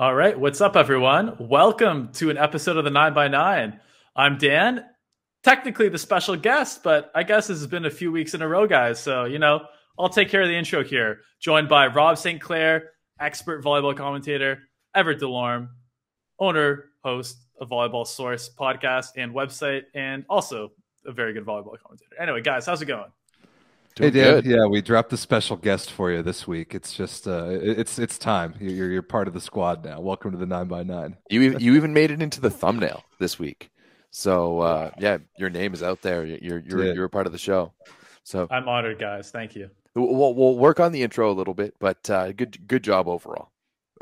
All right, what's up, everyone? Welcome to an episode of the Nine by Nine. I'm Dan, technically the special guest, but I guess this has been a few weeks in a row, guys. So you know, I'll take care of the intro here. Joined by Rob St. Clair, expert volleyball commentator, Everett Delorme, owner, host of Volleyball Source podcast and website, and also a very good volleyball commentator. Anyway, guys, how's it going? Doing hey Dan, good. yeah, we dropped a special guest for you this week. It's just, uh, it's it's time. You're you're part of the squad now. Welcome to the nine by nine. You you even made it into the thumbnail this week. So uh, yeah, your name is out there. You're you're yeah. you're a part of the show. So I'm honored, guys. Thank you. We'll, we'll work on the intro a little bit, but uh, good good job overall.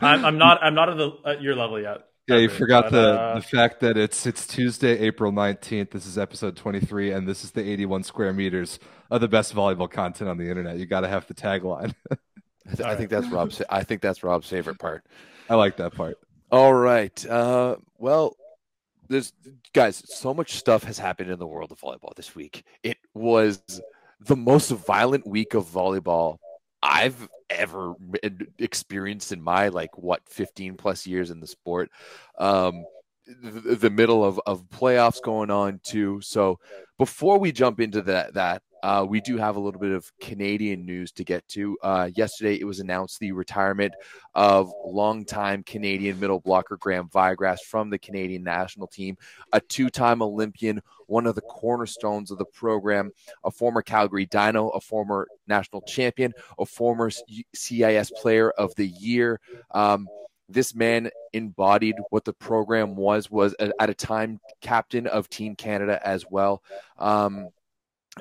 I'm, I'm, not I'm not at, the, at your level yet. Yeah, you forgot but, the uh, the fact that it's it's Tuesday, April nineteenth. This is episode twenty three, and this is the eighty one square meters of the best volleyball content on the internet. You got to have the tagline. I think that's Rob's. I think that's Rob's favorite part. I like that part. All right. Uh, well, there's guys. So much stuff has happened in the world of volleyball this week. It was the most violent week of volleyball I've ever experienced in my like what 15 plus years in the sport. Um, the, the middle of, of playoffs going on too. So before we jump into that, that uh, we do have a little bit of Canadian news to get to. Uh, yesterday, it was announced the retirement of longtime Canadian middle blocker Graham Vigrass from the Canadian national team, a two time Olympian, one of the cornerstones of the program, a former Calgary Dino, a former national champion, a former CIS player of the year. Um, this man embodied what the program was was at a time captain of team canada as well um,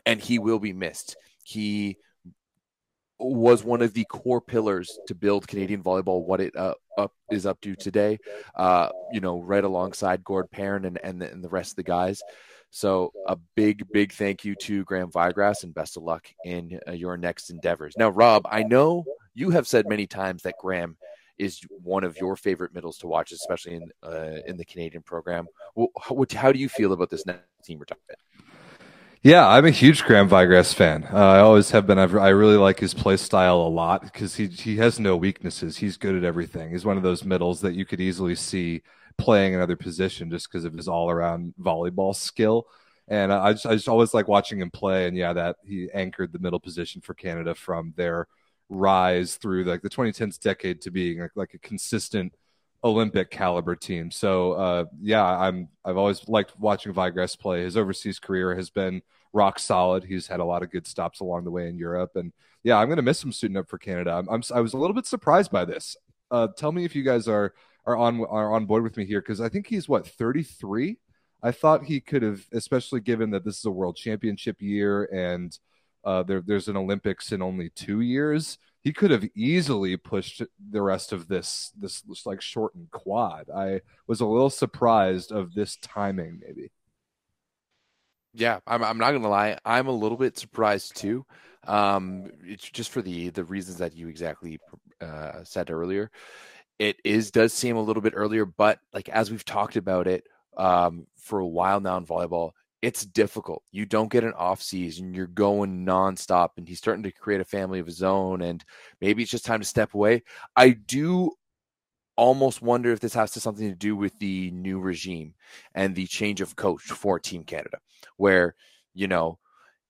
and he will be missed. He was one of the core pillars to build Canadian volleyball what it uh, up is up to today. Uh, you know, right alongside Gord Perrin and and the, and the rest of the guys. So a big, big thank you to Graham Vigrass and best of luck in uh, your next endeavors. Now, Rob, I know you have said many times that Graham is one of your favorite middles to watch, especially in uh, in the Canadian program. Well, how, how do you feel about this next team retirement? Yeah, I'm a huge Graham Vigrass fan. Uh, I always have been. I've, i really like his play style a lot because he he has no weaknesses. He's good at everything. He's one of those middles that you could easily see playing another position just because of his all around volleyball skill. And I just, I just always like watching him play. And yeah, that he anchored the middle position for Canada from their rise through like the 2010s decade to being like, like a consistent Olympic caliber team. So uh, yeah, I'm I've always liked watching Vigrass play. His overseas career has been rock solid. He's had a lot of good stops along the way in Europe, and yeah, I'm to miss him suiting up for Canada. I'm, I'm, i was a little bit surprised by this. Uh, tell me if you guys are are on are on board with me here because I think he's what 33. I thought he could have, especially given that this is a world championship year and uh, there, there's an Olympics in only two years he could have easily pushed the rest of this this, like shortened quad. I was a little surprised of this timing, maybe. Yeah, I'm. I'm not gonna lie. I'm a little bit surprised too. Um, it's just for the the reasons that you exactly uh, said earlier. It is does seem a little bit earlier, but like as we've talked about it um, for a while now in volleyball, it's difficult. You don't get an off season. You're going nonstop, and he's starting to create a family of his own. And maybe it's just time to step away. I do almost wonder if this has to something to do with the new regime and the change of coach for Team Canada, where you know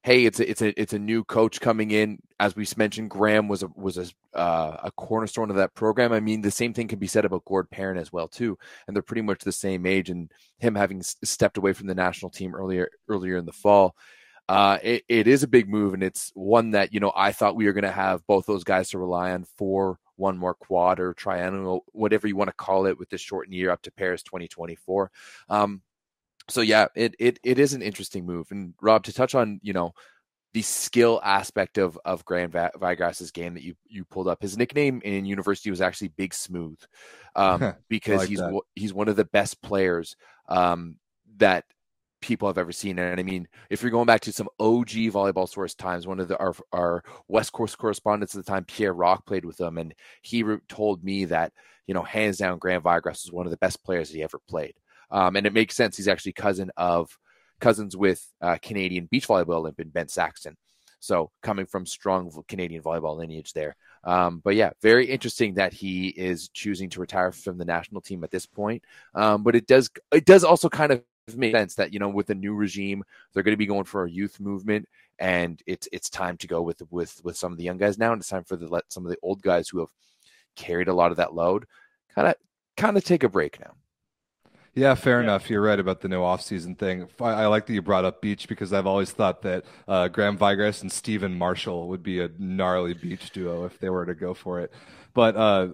hey, it's a it's a it's a new coach coming in. As we mentioned, Graham was a was a uh, a cornerstone of that program. I mean, the same thing can be said about Gord Perrin as well too, and they're pretty much the same age. And him having stepped away from the national team earlier earlier in the fall, uh, it, it is a big move, and it's one that you know I thought we were going to have both those guys to rely on for one more quad or triannual, whatever you want to call it, with this shortened year up to Paris 2024. Um, so yeah, it it it is an interesting move. And Rob, to touch on you know the skill aspect of of Graham Vigrass's game that you you pulled up, his nickname in university was actually Big Smooth, um, because like he's that. he's one of the best players um, that people have ever seen. And I mean, if you're going back to some OG volleyball source times, one of the our, our West Coast correspondents at the time, Pierre Rock, played with them, and he re- told me that you know, hands down, Graham Vigrass was one of the best players that he ever played. Um, and it makes sense. He's actually cousin of cousins with uh, Canadian beach volleyball Olympian Ben Saxton. So coming from strong Canadian volleyball lineage there. Um, but yeah, very interesting that he is choosing to retire from the national team at this point. Um, but it does it does also kind of make sense that you know with the new regime they're going to be going for a youth movement and it's it's time to go with with with some of the young guys now and it's time for the let some of the old guys who have carried a lot of that load kind of kind of take a break now yeah, fair yeah. enough. You're right about the no off-season thing. I, I, like that you brought up beach because I've always thought that uh, Graham Vigrass and Stephen Marshall would be a gnarly beach duo if they were to go for it. But uh,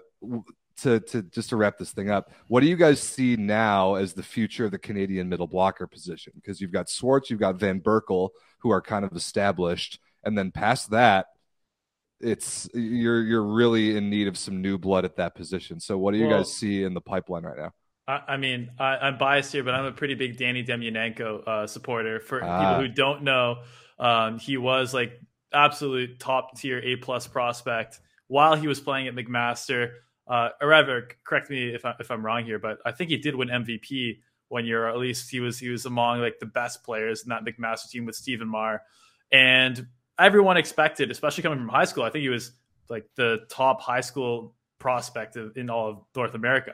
to to just to wrap this thing up, what do you guys see now as the future of the Canadian middle blocker position? Because you've got Szwarc, you've got Van Berkel, who are kind of established, and then past that, it's you're you're really in need of some new blood at that position. So, what do you well, guys see in the pipeline right now? I, I mean, I, am biased here, but I'm a pretty big Danny Demyanenko uh, supporter. For ah. people who don't know, um, he was like absolute top tier A plus prospect while he was playing at McMaster. Uh, or rather, correct me if, I, if I'm wrong here, but I think he did win MVP one year, or at least he was he was among like the best players in that McMaster team with Stephen Maar, and everyone expected, especially coming from high school, I think he was like the top high school prospect in all of North America.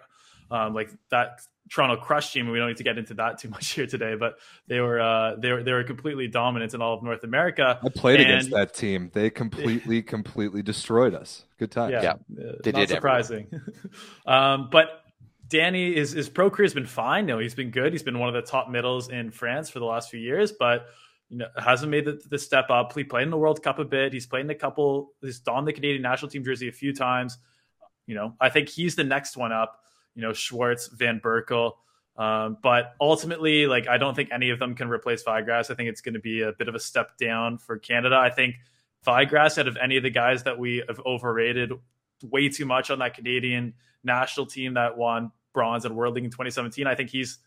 Um, like that Toronto Crush team, we don't need to get into that too much here today, but they were uh, they were they were completely dominant in all of North America. I played and, against that team. They completely completely destroyed us. Good time. Yeah, yeah they not did. Surprising. um, but Danny is his pro career has been fine. No, he's been good. He's been one of the top middles in France for the last few years, but you know hasn't made the, the step up. He played in the World Cup a bit. He's played in a couple. He's donned the Canadian national team jersey a few times. You know, I think he's the next one up you know, Szwarc, Van Berkel. Um, but ultimately, like I don't think any of them can replace Vigrass. I think it's going to be a bit of a step down for Canada. I think Vigrass, out of any of the guys that we have overrated way too much on that Canadian national team that won bronze at World League in 2017, I think he's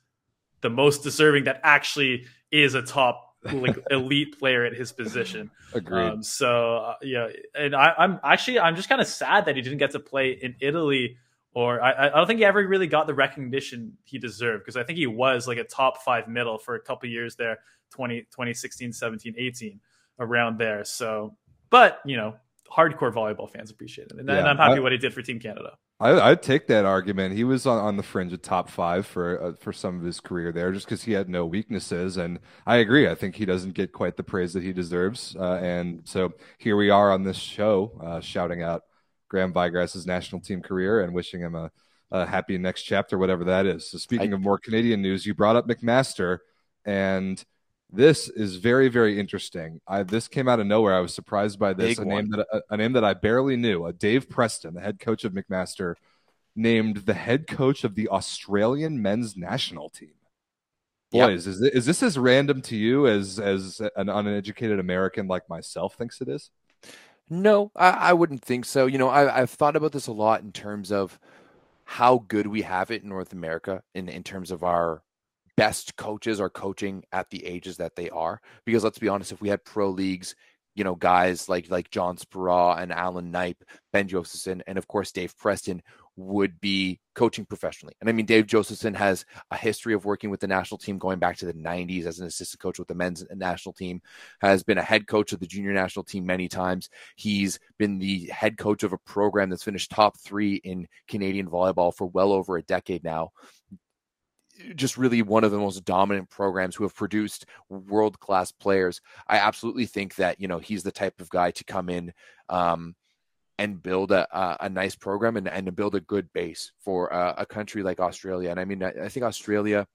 the most deserving that actually is a top like elite player at his position. Agreed. Um, so uh, yeah, and I, I'm actually I'm just kind of sad that he didn't get to play in Italy or I, I don't think he ever really got the recognition he deserved because I think he was like a top five middle for a couple years there 20, 2016, 17, 18, around there. So, but you know, hardcore volleyball fans appreciate it. And, yeah, and I'm happy I, what he did for Team Canada. I, would take that argument. He was on, on the fringe of top five for uh, for some of his career there, just because he had no weaknesses. And I agree. I think he doesn't get quite the praise that he deserves. Uh, and so here we are on this show, uh, shouting out Graham Vigrass's national team career and wishing him a, a happy next chapter, whatever that is. So, speaking I, of more Canadian news, you brought up McMaster, and this is very, very interesting. I, this came out of nowhere. I was surprised by this. A name that a, a name that I barely knew. A Dave Preston, the head coach of McMaster, named the head coach of the Australian men's national team. Boys, yep. is, is this as random to you as as an uneducated American like myself thinks it is? No, I, I wouldn't think so. You know, I, I've thought about this a lot in terms of how good we have it in North America in, in terms of our best coaches are coaching at the ages that they are. Because let's be honest, if we had pro leagues, you know, guys like like John Speraw and Alan Knipe, Ben Josephson, and of course Dave Preston, would be coaching professionally. And I mean, Dave Josephson has a history of working with the national team going back to the 90s as an assistant coach with the men's national team, has been a head coach of the junior national team many times. He's been the head coach of a program that's finished top three in Canadian volleyball for well over a decade now. Just really one of the most dominant programs who have produced world class players. I absolutely think that, you know, he's the type of guy to come in. Um, and build a, a, a, nice program and, and to build a good base for a, a country like Australia. And I mean, I, I, think Australia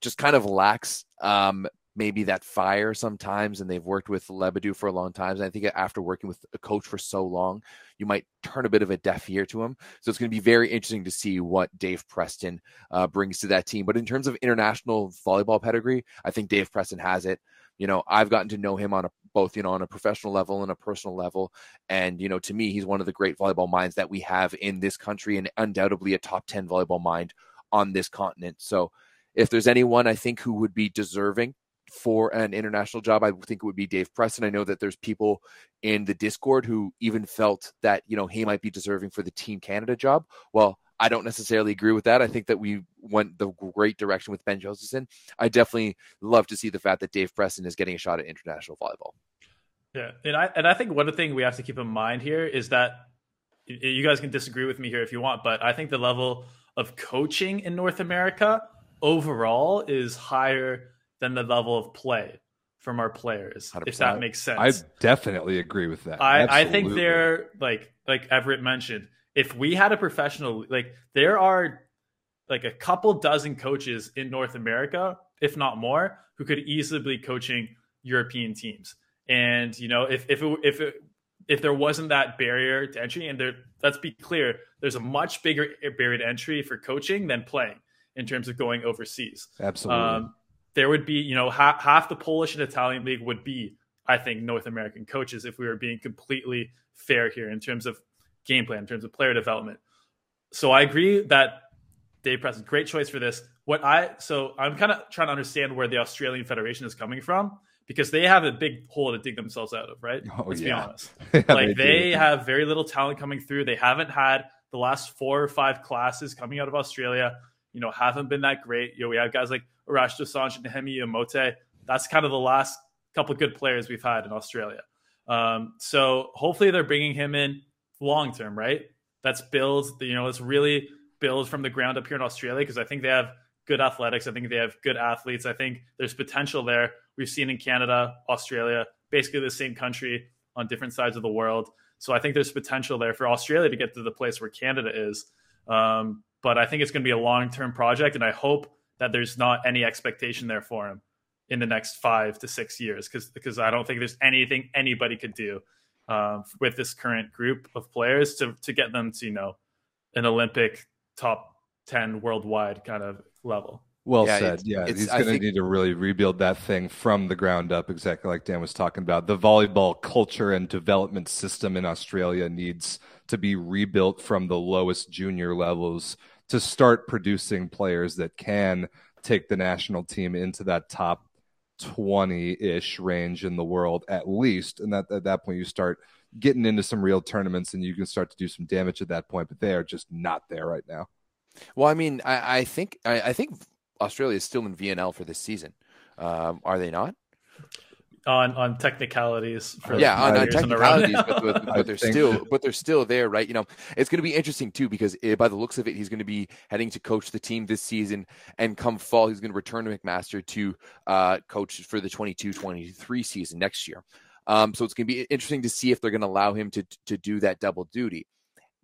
just kind of lacks um, maybe that fire sometimes. And they've worked with Lebedew for a long time. And I think after working with a coach for so long, you might turn a bit of a deaf ear to him. So it's going to be very interesting to see what Dave Preston uh, brings to that team. But in terms of international volleyball pedigree, I think Dave Preston has it you know i've gotten to know him on a both you know on a professional level and a personal level and you know to me he's one of the great volleyball minds that we have in this country and undoubtedly a top 10 volleyball mind on this continent so if there's anyone i think who would be deserving for an international job, I think it would be Dave Preston. I know that there's people in the Discord who even felt that, you know, he might be deserving for the Team Canada job. Well, I don't necessarily agree with that. I think that we went the great direction with Ben Josephson. I definitely love to see the fact that Dave Preston is getting a shot at international volleyball. Yeah, and I and I think one thing we have to keep in mind here is that you guys can disagree with me here if you want, but I think the level of coaching in North America overall is higher than the level of play from our players, 100%. if that makes sense. I definitely agree with that. I, I think they're like like Everett mentioned. If we had a professional, like there are like a couple dozen coaches in North America, if not more, who could easily be coaching European teams. And you know, if if it, if it, if there wasn't that barrier to entry, and there, let's be clear, there's a much bigger barrier to entry for coaching than playing in terms of going overseas. Absolutely. Um, there would be, you know, half, half the Polish and Italian league would be, I think, North American coaches if we were being completely fair here in terms of game plan, in terms of player development. So I agree that Dave Press is a great choice for this. What I so I'm kind of trying to understand where the Australian Federation is coming from because they have a big hole to dig themselves out of, right? Oh, Let's yeah. be honest. yeah, like they, they have very little talent coming through. They haven't had the last four or five classes coming out of Australia, you know, haven't been that great. You know, we have guys like Arash Dosanjh and Nehemiah Mote. That's kind of the last couple good players we've had in Australia. Um, so hopefully they're bringing him in long term, right? That's build, you know, let's really build from the ground up here in Australia because I think they have good athletics. I think they have good athletes. I think there's potential there. We've seen in Canada, Australia, basically the same country on different sides of the world. So I think there's potential there for Australia to get to the place where Canada is. Um, but I think it's going to be a long term project, and I hope that there's not any expectation there for him in the next five to six years because because I don't think there's anything anybody could do um, with this current group of players to to get them to you know an Olympic top ten worldwide kind of level. Well yeah, said. It's, yeah, it's, he's going to need to really rebuild that thing from the ground up, exactly like Dan was talking about. The volleyball culture and development system in Australia needs to be rebuilt from the lowest junior levels to start producing players that can take the national team into that top 20-ish range in the world at least and that at that point you start getting into some real tournaments and you can start to do some damage at that point but they are just not there right now. Well i mean i, I think I, I, think australia is still in vnl for this season. Um, are they not on on technicalities. For yeah, on, on technicalities, but, but, but they're still but they're still there, right? You know, it's going to be interesting too because it, by the looks of it, he's going to be heading to coach the team this season, and come fall, he's going to return to McMaster to uh, coach for the 22-23 season next year. Um, so it's going to be interesting to see if they're going to allow him to to do that double duty.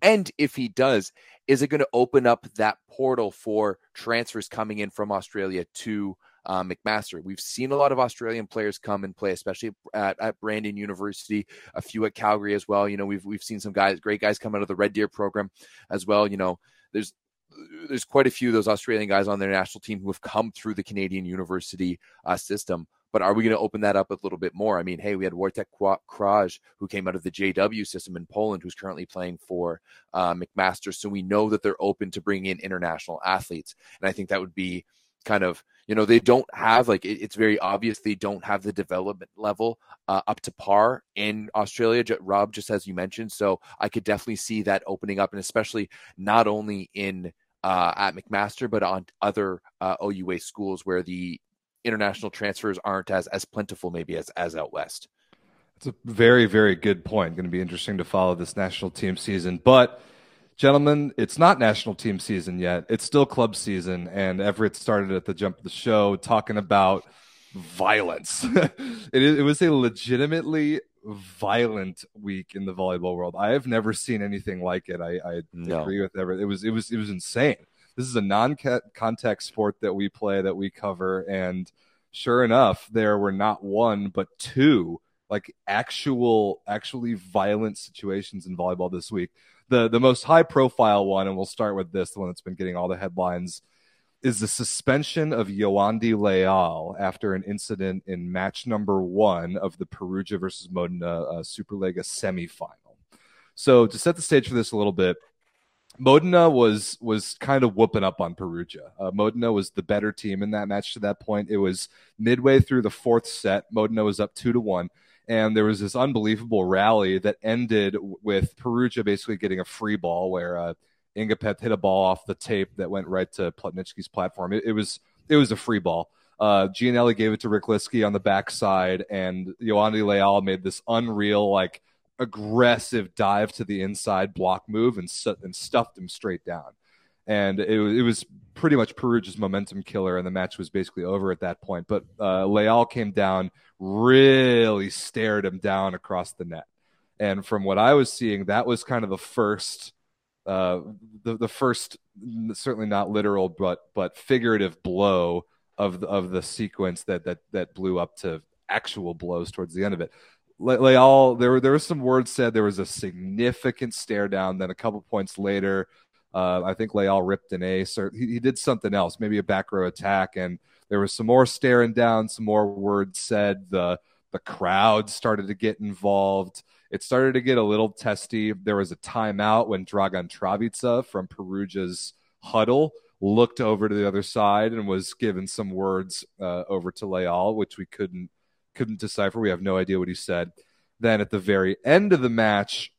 And if he does, is it going to open up that portal for transfers coming in from Australia to uh, McMaster. We've seen a lot of Australian players come and play, especially at, at Brandon University, a few at Calgary as well. You know, we've we've seen some guys, great guys, come out of the Red Deer program as well. You know, there's there's quite a few of those Australian guys on their national team who have come through the Canadian university uh, system. But are we going to open that up a little bit more? I mean, hey, we had Wojtek Kraj, who came out of the JW system in Poland, who's currently playing for uh, McMaster. So we know that they're open to bringing in international athletes. And I think that would be kind of you know they don't have like it, it's very obvious they don't have the development level uh, up to par in australia rob just as you mentioned. So i could definitely see that opening up and especially not only in uh, at mcmaster but on other uh, oua schools where the international transfers aren't as as plentiful maybe as as out west. It's a very very good point. Going to be interesting to follow this national team season. But Gentlemen, it's not national team season yet. It's still club season. And Everett started at the jump of the show talking about violence. it, it was a legitimately violent week in the volleyball world. I have never seen anything like it. I, I no. agree with Everett. It was it was it was insane. This is a non-contact sport that we play that we cover, and sure enough, there were not one but two like actual actually violent situations in volleyball this week the the most high profile one, and we'll start with this, the one that's been getting all the headlines, is the suspension of Yoandy Leal after an incident in match number one of the Perugia versus Modena uh, Superlega semifinal. So to set the stage for this a little bit, Modena was was kind of whooping up on Perugia. Uh, Modena was the better team in that match to that point. It was midway through the fourth set. Modena was up two to one and there was this unbelievable rally that ended with Perugia basically getting a free ball where uh, Ngapeth hit a ball off the tape that went right to Plotnytskyi's platform. It, it, was it was a free ball. Uh, Giannelli gave it to Rychlicki on the backside, and Yoandy Leal made this unreal, like aggressive dive to the inside block move and, and stuffed him straight down. And it, it was pretty much Perugia's momentum killer, and the match was basically over at that point. But uh, Leal came down, really stared him down across the net. And from what I was seeing, that was kind of the first, uh, the the first, certainly not literal, but but figurative blow of the, of the sequence that that that blew up to actual blows towards the end of it. Leal, there were there was some words said. There was a significant stare down. Then a couple points later, uh, I think Leal ripped an ace, or he, he, did something else, maybe a back row attack, and there was some more staring down, some more words said. The the crowd started to get involved. It started to get a little testy. There was a timeout when Dragan Travica from Perugia's huddle looked over to the other side and was given some words uh, over to Leal, which we couldn't couldn't decipher. We have no idea what he said. Then at the very end of the match,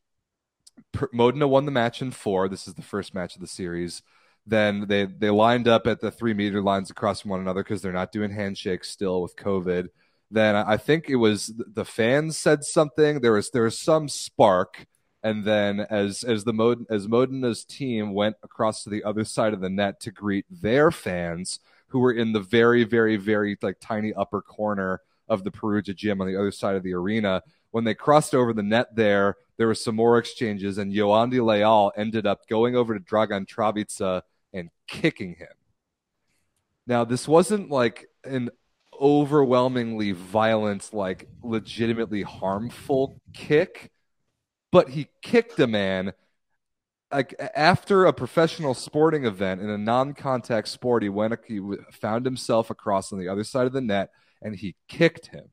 Modena won the match in four. This is the first match of the series. Then they they lined up at the three meter lines across from one another because they're not doing handshakes still with COVID. Then I think it was the fans said something. There was there was some spark, and then as as the Mod, as Modena's team went across to the other side of the net to greet their fans who were in the very very very like tiny upper corner of the Perugia gym on the other side of the arena. When they crossed over the net there, there were some more exchanges, and Yoandy Leal ended up going over to Dragan Travica and kicking him. Now, this wasn't like an overwhelmingly violent, like legitimately harmful kick, but he kicked a man like after a professional sporting event in a non-contact sport. He went, he found himself across on the other side of the net, and he kicked him.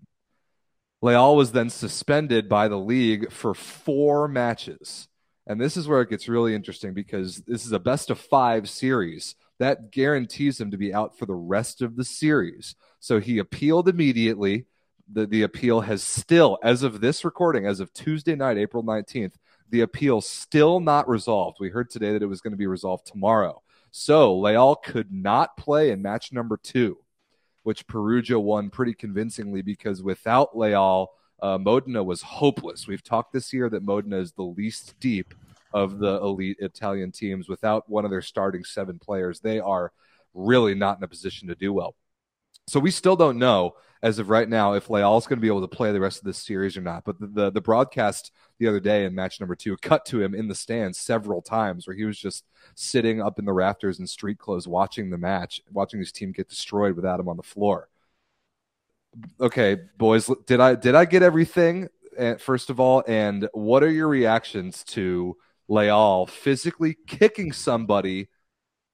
Leal was then suspended by the league for four matches. And this is where it gets really interesting because this is a best of five series. That guarantees him to be out for the rest of the series. So he appealed immediately. The, the appeal has still, as of this recording, as of Tuesday night, April 19th, the appeal still not resolved. We heard today that it was going to be resolved tomorrow. So Leal could not play in match number two, which Perugia won pretty convincingly because without Leal, uh, Modena was hopeless. We've talked this year that Modena is the least deep of the elite Italian teams. Without one of their starting seven players, they are really not in a position to do well. So we still don't know as of right now if Leal is going to be able to play the rest of this series or not. But the, the, the broadcast the other day in match number two cut to him in the stands several times where he was just sitting up in the rafters in street clothes watching the match, watching his team get destroyed without him on the floor. Okay, boys, did I did I get everything? Eh, first of all, and what are your reactions to Leal physically kicking somebody,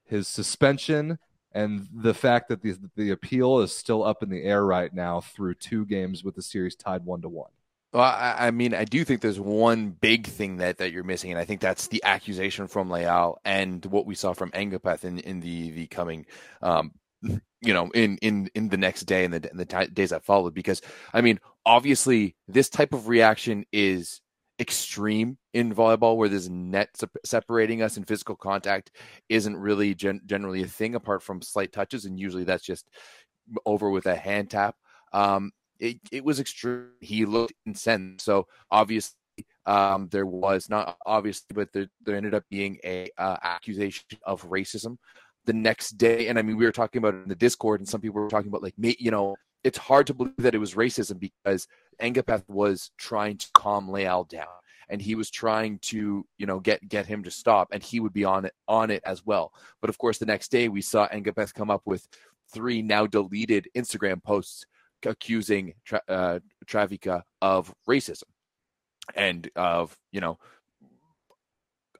his suspension, and the fact that the the appeal is still up in the air right now through two games with the series tied one to one. Well, I, I, mean, I do think there's one big thing that, that you're missing, and I think that's the accusation from Leal and what we saw from Ngapeth in, in the the coming, um, you know, in in in the next day and the, in the t- days that followed. Because I mean, obviously, this type of reaction is extreme in volleyball where there's net separating us and physical contact isn't really gen- generally a thing apart from slight touches and usually that's just over with a hand tap. Um, it, it was extreme. He looked incensed so obviously um, there was not obviously but there, there ended up being a uh, accusation of racism the next day. And i mean we were talking about it in the discord and some people were talking about like me, you know it's hard to believe that it was racism because Ngapeth was trying to calm Leal down and he was trying to you know get get him to stop and he would be on it on it as well. But of course the next day we saw Ngapeth come up with three now deleted Instagram posts accusing Tra- uh, Travica of racism and of you know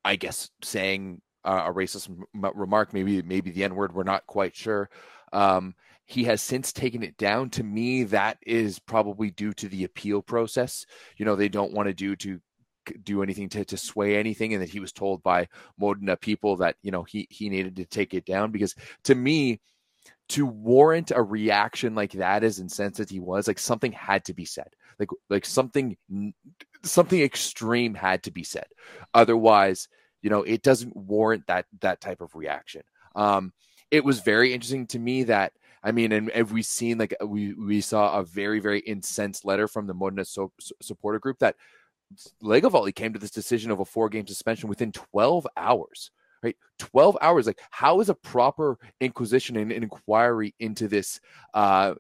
I guess saying uh, a racist m- remark maybe maybe the n word we're not quite sure. Um, he has since taken it down. To me, that is probably due to the appeal process. You know, they don't want to do to do anything to, to sway anything and that he was told by Modena people that you know he he needed to take it down because to me to warrant a reaction like that as insensitive he was like something had to be said like like something something extreme had to be said otherwise you know it doesn't warrant that that type of reaction um it was very interesting to me that I mean, and have we seen like we we saw a very very incensed letter from the Modena so, supporter group that Lega Volley came to this decision of a four game suspension within 12 hours. Right, 12 hours. Like, how is a proper inquisition and inquiry into this uh,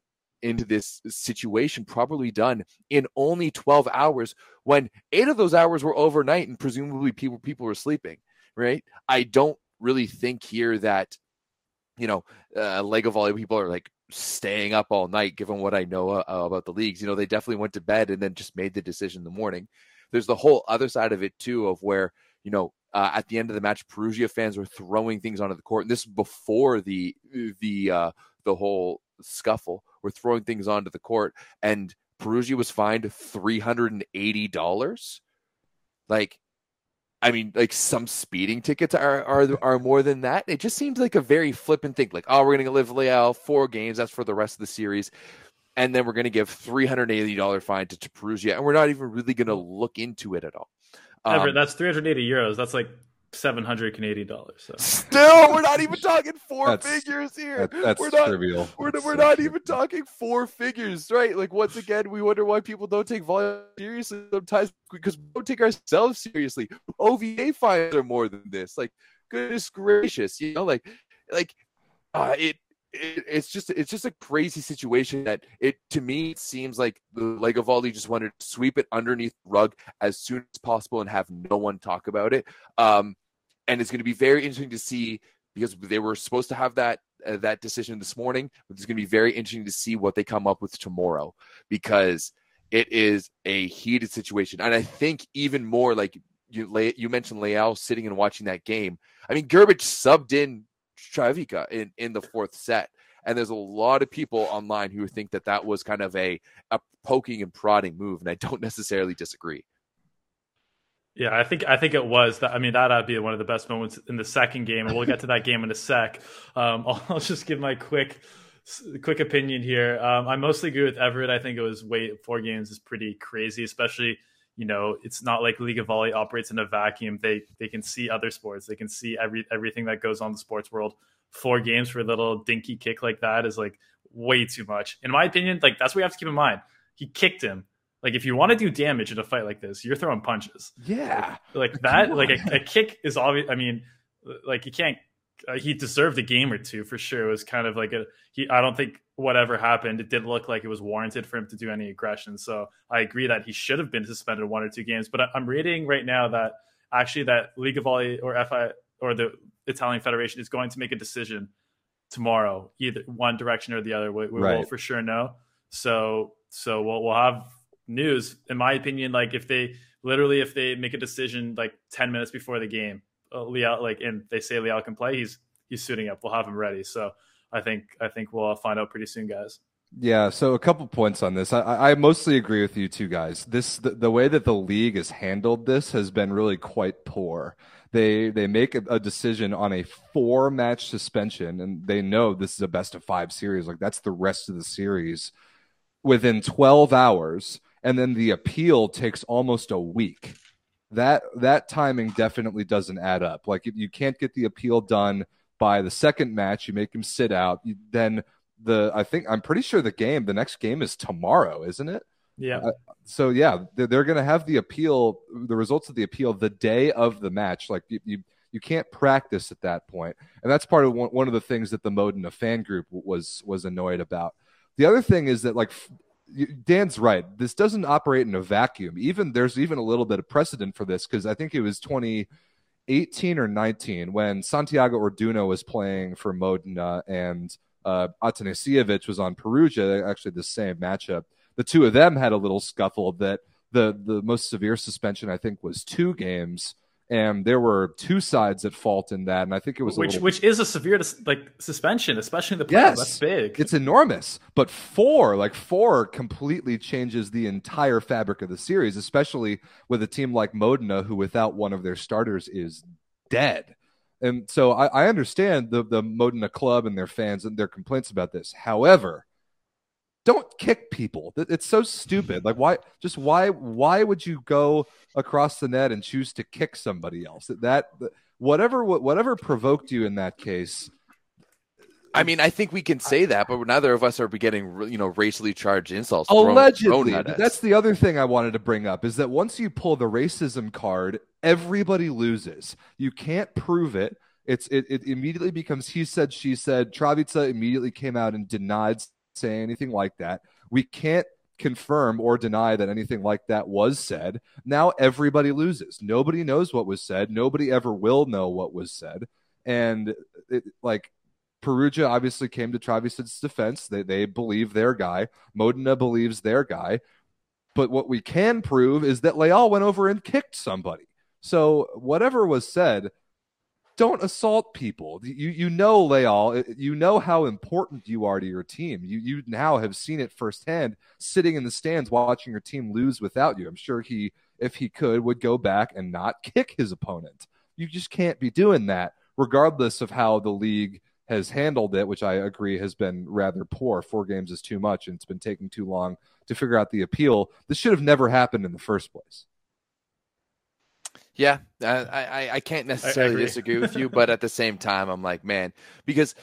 into this situation properly done in only 12 hours when eight of those hours were overnight and presumably people people were sleeping right i don't really think here that you know uh, lega volley people are like staying up all night given what i know uh, about the leagues you know they definitely went to bed and then just made the decision in the morning there's the whole other side of it too of where you know uh, at the end of the match perugia fans were throwing things onto the court and this before the the uh the whole scuffle were throwing things onto the court, and Perugia was fined three hundred and eighty dollars. Like, I mean, like some speeding tickets are are are more than that. It just seems like a very flippant thing. Like, oh, we're gonna live Leal four games. That's for the rest of the series. And then we're going to give three hundred eighty dollar fine to, to and we're not even really going to look into it at all. Um, Everett, that's three hundred eighty euros. That's like seven hundred Canadian dollars. So. Still, we're not even talking four that's, figures here. That, that's we're not, trivial. We're, we're not even talking four figures, right? Like once again, we wonder why people don't take volleyball seriously sometimes because we don't take ourselves seriously. OVA fines are more than this. Like goodness gracious, you know, like like uh, it it, it's just it's just a crazy situation that it to me it seems like the Lega Volley just wanted to sweep it underneath the rug as soon as possible and have no one talk about it. Um, and it's going to be very interesting to see because they were supposed to have that uh, that decision this morning. But it's going to be very interesting to see what they come up with tomorrow because it is a heated situation, and I think even more like you you mentioned Leal sitting and watching that game. I mean, Grbic subbed in Travica in in the fourth set. And there's a lot of people online who think that that was kind of a, a poking and prodding move, and I don't necessarily disagree. Yeah, I think I think it was that. I mean, that'd be one of the best moments in the second game, we'll get to that game in a sec. Um, I'll, I'll, just give my quick quick opinion here. Um, I mostly agree with Everett. I think it was way four games is pretty crazy, especially you know it's not like League of Volley operates in a vacuum. They they can see other sports. They can see every everything that goes on in the sports world. Four games for a little dinky kick like that is like way too much, in my opinion. Like that's what you have to keep in mind. He kicked him like if you want to do damage in a fight like this, you're throwing punches. Yeah, like, like that. Like a, a, kick is obvious. I mean, like you can't. Uh, he deserved a game or two for sure. It was kind of like a. He. I don't think whatever happened. It didn't look like it was warranted for him to do any aggression. So I agree that he should have been suspended one or two games. But I'm reading right now that actually that League of Volley or FI or the Italian Federation is going to make a decision tomorrow, either one direction or the other. We, we right. will for sure know. So so we'll we'll have news, in my opinion. Like if they literally if they make a decision like ten minutes before the game, uh, Leal like and they say Leal can play, he's he's suiting up. We'll have him ready. So I think I think we'll find out pretty soon, guys. Yeah, so a couple points on this. I, I mostly agree with you two guys. This the, the, way that the league has handled this has been really quite poor. They they make a, a decision on a four match suspension, and they know this is a best of five series. Like that's the rest of the series within twelve hours and then the appeal takes almost a week. That that timing definitely doesn't add up. Like if you can't get the appeal done by the second match, you make him sit out. You, then the I think I'm pretty sure the game, the next game is tomorrow, isn't it? Yeah. Uh, so yeah, they're, they're going to have the appeal, the results of the appeal, the day of the match. Like you, you, you can't practice at that point, and that's part of one, one of the things that the Modena fan group was was annoyed about. The other thing is that like Dan's right. This doesn't operate in a vacuum. Even there's even a little bit of precedent for this because I think it was 2018 or 19 when Santiago Orduna was playing for Modena and uh, Atanasijevic was on Perugia. Actually, the same matchup. The two of them had a little scuffle that the the most severe suspension I think was two games and there were two sides at fault in that, and I think it was which little... which is a severe like suspension, especially in the playoffs. Yes, That's big. It's enormous, but four like four completely changes the entire fabric of the series, especially with a team like Modena, who without one of their starters is dead. And so I, I understand the the Modena club and their fans and their complaints about this. However, don't kick people. It's so stupid. Like why just why why would you go across the net and choose to kick somebody else? That whatever whatever provoked you in that case I mean, I think we can say that, but neither of us are getting you know racially charged insults. Allegedly, thrown, thrown that's the other thing I wanted to bring up is that once you pull the racism card, everybody loses. You can't prove it. It's it, it immediately becomes he said she said. Travica immediately came out and denied saying anything like that. We can't confirm or deny that anything like that was said. Now everybody loses. Nobody knows what was said. Nobody ever will know what was said. And it, like Perugia obviously came to Travica's defense. They they believe their guy. Modena believes their guy. But what we can prove is that Leal went over and kicked somebody. So whatever was said, don't assault people. You you know Leal, you know how important you are to your team. You you now have seen it firsthand, sitting in the stands watching your team lose without you. I'm sure he, if he could, would go back and not kick his opponent. You just can't be doing that, regardless of how the league has handled it, which I agree has been rather poor. Four games is too much, and it's been taking too long to figure out the appeal. This should have never happened in the first place. Yeah, I, I, I can't necessarily I disagree with you, but at the same time, I'm like, man, because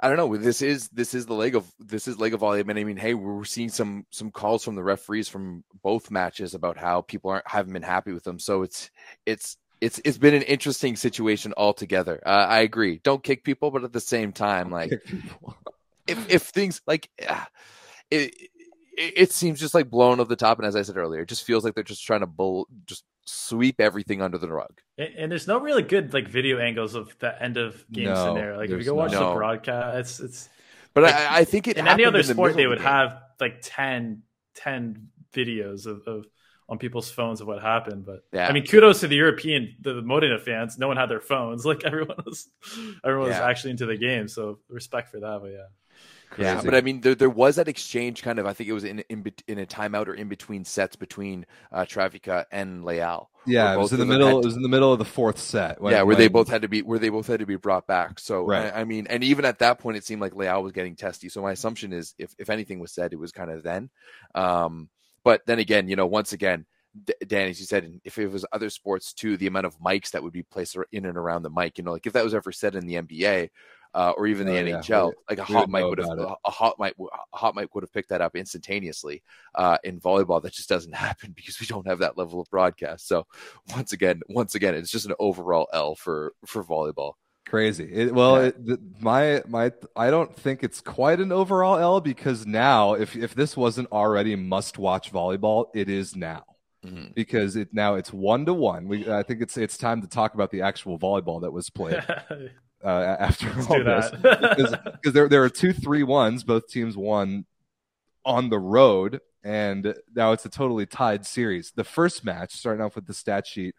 I don't know. This is this is the leg of this is Lega Volley. I mean, hey, we're seeing some some calls from the referees from both matches about how people aren't haven't been happy with them. So it's it's it's it's been an interesting situation altogether. Uh, I agree. Don't kick people, but at the same time, like if if things like uh, it, it, it seems just like blown over the top. And as I said earlier, it just feels like they're just trying to bull just sweep everything under the rug. And, and, there's no really good like video angles of the end of game no, scenario. Like if you go watch no. the broadcast, it's it's. But like, I, I, think it in any other in sport they would the have like 10, 10 videos of, of on people's phones of what happened. But yeah. I mean, kudos to the European, the, the Modena fans. No one had their phones. Like everyone was, everyone yeah. was actually into the game. So respect for that. But yeah. Crazy. Yeah, but I mean, there, there was that exchange kind of. I think it was in in, in a timeout or in between sets between uh, Travica and Leal. Yeah, it was in the middle. it was in the middle of the fourth set. When, yeah, where when... they both had to be where they both had to be brought back. So right. I, I, mean, and even at that point, it seemed like Leal was getting testy. So my assumption is, if if anything was said, it was kind of then. Um, but then again, you know, once again, Dan, as you said, if it was other sports too, the amount of mics that would be placed in and around the mic, you know, like if that was ever said in the NBA, uh, or even the oh, NHL. Yeah. Like a hot mic would have a hot mic a hot mic would have picked that up instantaneously. Uh, in volleyball, that just doesn't happen because we don't have that level of broadcast. So once again, once again, it's just an overall L for for volleyball. Crazy. It, well, yeah. it, my my I don't think it's quite an overall L because now, if if this wasn't already must watch volleyball, it is now. Mm-hmm. Because it now it's one to one. We I think it's it's time to talk about the actual volleyball that was played. uh, after all this because there there are two three ones. Both teams won on the road, and now it's a totally tied series. The first match, starting off with the stat sheet,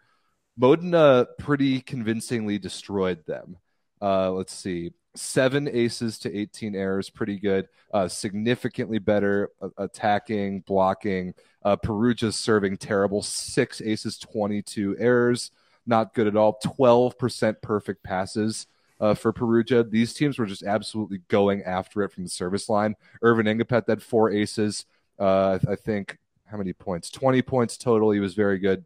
Modena pretty convincingly destroyed them. Uh, let's see, seven aces to 18 errors, pretty good. Uh, significantly better uh, attacking, blocking. Uh, Perugia's serving terrible, six aces, 22 errors, not good at all. 12% perfect passes uh, for Perugia. These teams were just absolutely going after it from the service line. Earvin Ngapeth had four aces. Uh, I think how many points? Twenty points total. He was very good.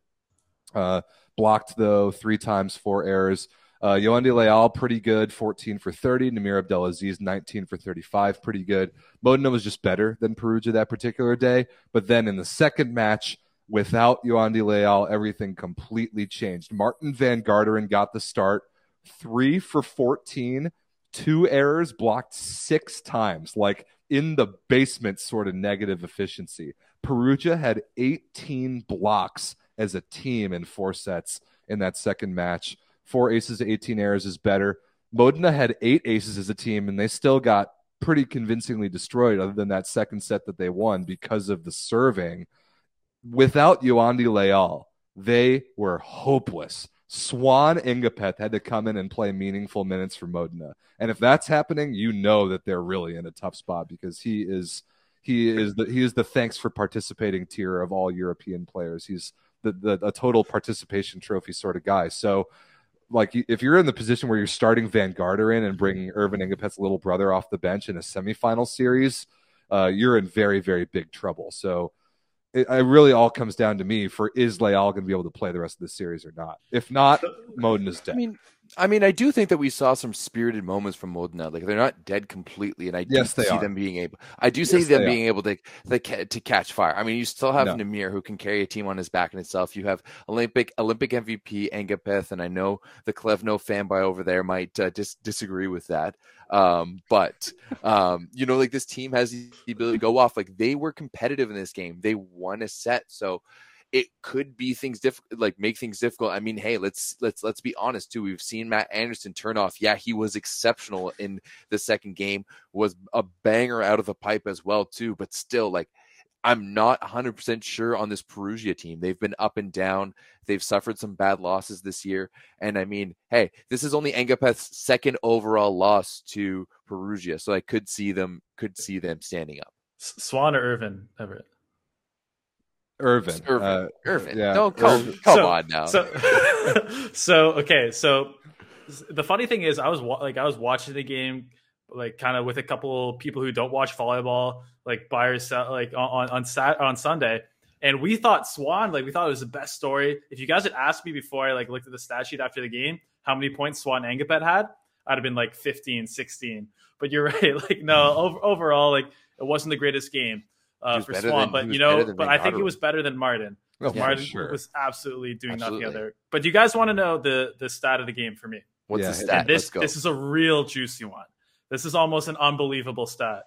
Uh, blocked though three times, four errors. Uh, Yoandy Leal, pretty good, 14 for 30. Nimir Abdel-Aziz, 19 for 35, pretty good. Modena was just better than Perugia that particular day. But then in the second match, without Yoandy Leal, everything completely changed. Maarten Van Garderen got the start three for 14, two errors, blocked six times, like in the basement sort of negative efficiency. Perugia had 18 blocks as a team in four sets in that second match. Four aces to 18 errors is better. Modena had eight aces as a team, and they still got pretty convincingly destroyed, other than that second set that they won because of the serving. Without Yoandy Leal, they were hopeless. Swan Ngapeth had to come in and play meaningful minutes for Modena. And if that's happening, you know that they're really in a tough spot because he is he is the he is the thanks for participating tier of all European players. He's the, the a total participation trophy sort of guy. So like if you're in the position where you're starting Van Garderen and bringing Earvin Ngapeth's little brother off the bench in a semifinal series, uh, you're in very very big trouble. So it, it, really all comes down to me for is Leal going to be able to play the rest of the series or not? If not, Moden is dead. I mean, I mean, I do think that we saw some spirited moments from Modena. Like they're not dead completely, and I do Yes, see are. them being able. I do see Yes, them they being able to, to to catch fire. I mean, you still have No. Nimir who can carry a team on his back in itself. You have Olympic Olympic MVP Ngapeth, and I know the Klevno fanboy over there might uh, dis- disagree with that. Um, but um, you know, like this team has the ability to go off. Like they were competitive in this game. They won a set, so it could be things difficult like make things difficult i mean hey let's let's let's be honest too we've seen matt anderson turn off yeah he was exceptional in the second game was a banger out of the pipe as well too but still like i'm not 100% sure on this perugia team they've been up and down they've suffered some bad losses this year and i mean hey this is only Ngapeth's second overall loss to perugia so i could see them could see them standing up S- Swan or Earvin Everett? Earvin. Earvin. uh, Earvin, yeah, no, come, Earvin. come So- on now. So, so okay. So the funny thing is, I was like, I was watching the game, like, kind of with a couple people who don't watch volleyball, like by yourself, like on on Sat on Sunday, and we thought Swan, like, we thought it was the best story. If you guys had asked me before I like looked at the stat sheet after the game, how many points Swan Ngapeth had, I'd have been like 15, 16. But you're right, like, no, over, overall, like, it wasn't the greatest game. Uh, for Swan, than- but you know, but I think it was better than Maarten. Oh, for Maarten sure. was absolutely doing Absolutely. nothing other. But you guys want to know the the stat of the game for me? What's Yeah, the stat? And this Let's go. this is a real juicy one. This is almost an unbelievable stat.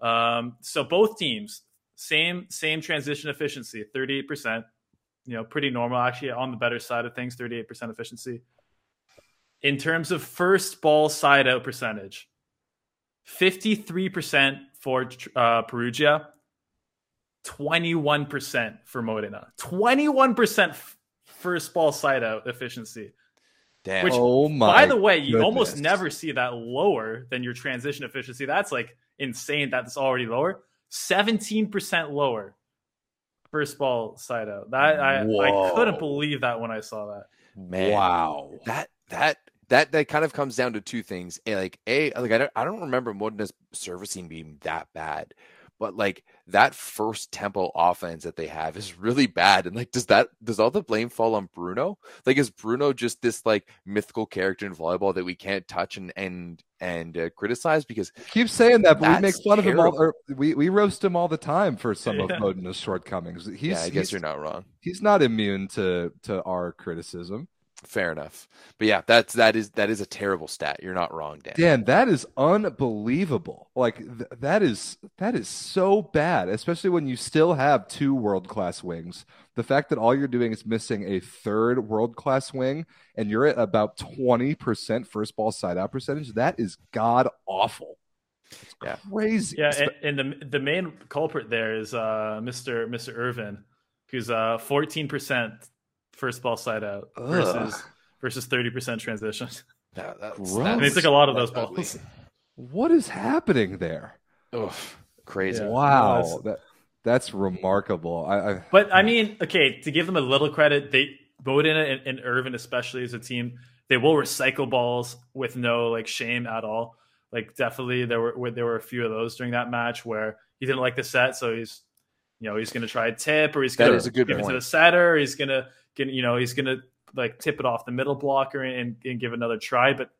Um, so both teams same same transition efficiency, thirty eight percent. You know, pretty normal actually on the better side of things, thirty eight percent efficiency. In terms of first ball side out percentage, fifty three percent for uh, Perugia, 21% for Modena. 21% f- first ball side out efficiency. Damn. which- oh my! By the way, you almost never see that lower than your transition efficiency. That's like insane. That's already lower. 17% lower first ball side out. That I, I couldn't believe that when I saw that. Man, Wow. that that that that kind of comes down to two things. Eh, Like a like I don't I don't remember Modena's servicing being that bad, but like that first tempo offense that they have is really bad. And like, does that does all the blame fall on Bruno? Like, is Bruno just this like mythical character in volleyball that we can't touch and and and uh, criticize because Keep saying that, but we make That's fun of him all. Or we we roast him all the time for some Yeah. of Modena's shortcomings. He's, yeah, I guess he's, you're not wrong. he's not immune to to our criticism. Fair enough. But yeah, that's that is that is a terrible stat. You're not wrong, Dan. Dan, that is unbelievable. Like th- that is that is so bad, especially when you still have two world class wings. The fact that all you're doing is missing a third world class wing, and you're at about twenty percent first ball side out percentage. That is god awful. It's Yeah. crazy. Yeah, and, and the the main culprit there is uh, Mr. Mr. Earvin, who's uh 14% first ball side out versus Ugh. versus 30% transition. Yeah, that's, Gross. that's- And he took a lot of those that's balls. ugly. what is happening there? Ugh, crazy. Yeah. Wow, no, that's- that that's remarkable. I, I But I mean, okay, to give them a little credit, they Bowden and, and Earvin, especially as a team, they will recycle balls with no like shame at all. Like definitely, there were there were a few of those during that match where he didn't like the set, so he's you know he's going to try a tip or he's going to good give it to the setter, or he's going to get you know he's going to like tip it off the middle blocker and, and give another try. But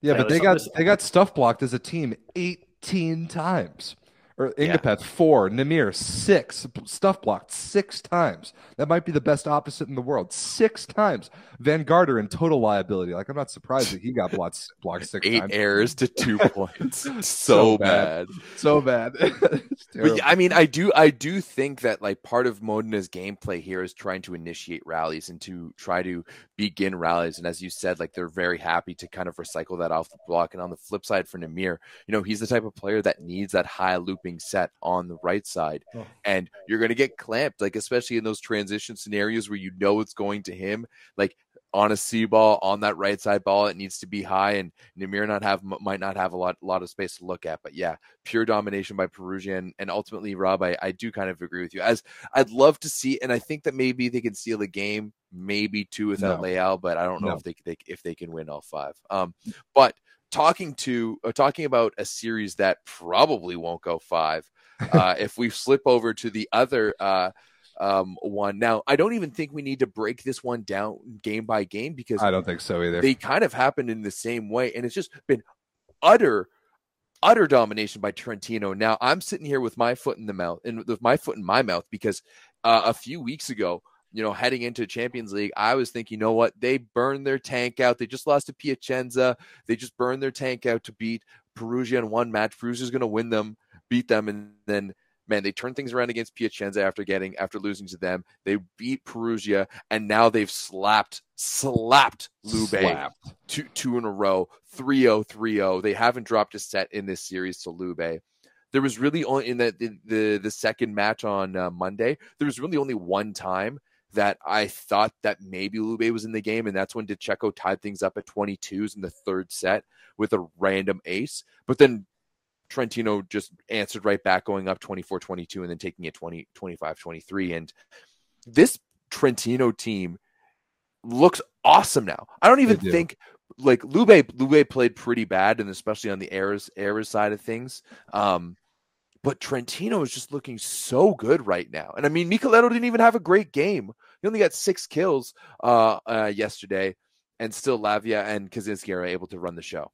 Yeah, Yeah, but they got they got stuff blocked as a team 18 times. Or Yeah. Four, Nimir six, stuff blocked six times. That might be the best opposite in the world. Six times. Van Garderen in total liability. Like I'm not surprised that he got blocked blocked six Eight times. errors to two points. So, So bad. bad. So bad. But I mean, I do, I do think that like part of Modena's gameplay here is trying to initiate rallies and to try to begin rallies. And as you said, like they're very happy to kind of recycle that off the block. And on the flip side for Nimir, you know, he's the type of player that needs that high looping set on the right side. Oh. And you're going to get clamped, like especially in those transition scenarios where you know it's going to him, like on a C ball on that right side ball, it needs to be high, and Nimir not have might not have a lot lot of space to look at. But yeah, pure domination by Perugia, and, and ultimately, Rob, I, I do kind of agree with you. As I'd love to see, and I think that maybe they can steal a game, maybe two without No. Leal, but I don't know No. if they, they if they can win all five. Um, but talking to uh, talking about a series that probably won't go five. Uh, if we slip over to the other uh, um, one. Now, I don't even think we need to break this one down game by game because I don't think so either. They kind of happened in the same way, and it's just been utter, utter domination by Trentino. Now, I'm sitting here with my foot in the mouth and with my foot in my mouth because uh, a few weeks ago, you know, heading into Champions League, I was thinking, you know what? They burned their tank out. They just lost to Piacenza. They just burned their tank out to beat Perugia in one match. Perugia's going to win them, beat them, and then man, they turned things around against Piacenza after getting after losing to them. They beat Perugia, and now they've slapped slapped Lube slapped. two two in a row, 3-0, 3-0. They haven't dropped a set in this series to Lube. There was really only in the the the, the second match on uh, Monday. There was really only one time that I thought that maybe Lube was in the game, and that's when DeCecco tied things up at 22s in the third set with a random ace. But then Trentino just answered right back, going up 24 22 and then taking it 20, 25 23. And this Trentino team looks awesome now. I don't even think like Lube Lube played pretty bad, and especially on the errors errors side of things. Um, but Trentino is just looking so good right now. And I mean, Michieletto didn't even have a great game. He only got six kills uh, uh, yesterday, and still Lavia and Kaziyski are able to run the show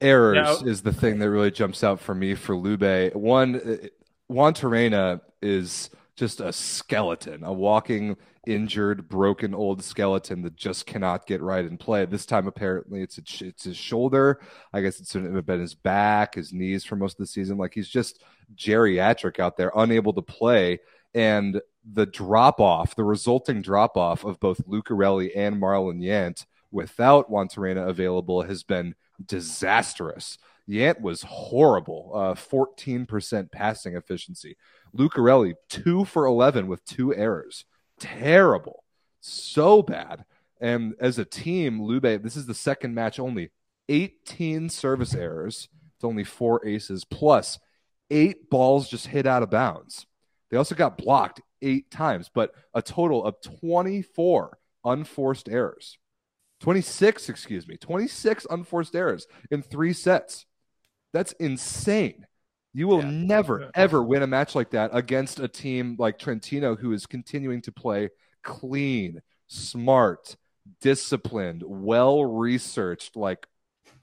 errors now, is the thing that really jumps out for me for Lube. One, uh, Juantorena is just a skeleton, a walking, injured, broken old skeleton that just cannot get right in play. This time, apparently, it's it's his shoulder. I guess it's been his back, his knees for most of the season. Like he's just geriatric out there, unable to play. And the drop off, the resulting drop off of both Lucarelli and Marlon Yant without Juantorena available has been disastrous. Yant was horrible, uh, 14% passing efficiency. Lucarelli, 2 for 11 with two errors. Terrible. So bad. And as a team, Lube, this is the second match only. 18 service errors. It's only four aces, plus eight balls just hit out of bounds. They also got blocked eight times, but a total of 24 unforced errors. 26, excuse me, 26 unforced errors in three sets. That's insane. You will yeah. never, ever win a match like that against a team like Trentino, who is continuing to play clean, smart, disciplined, well researched, like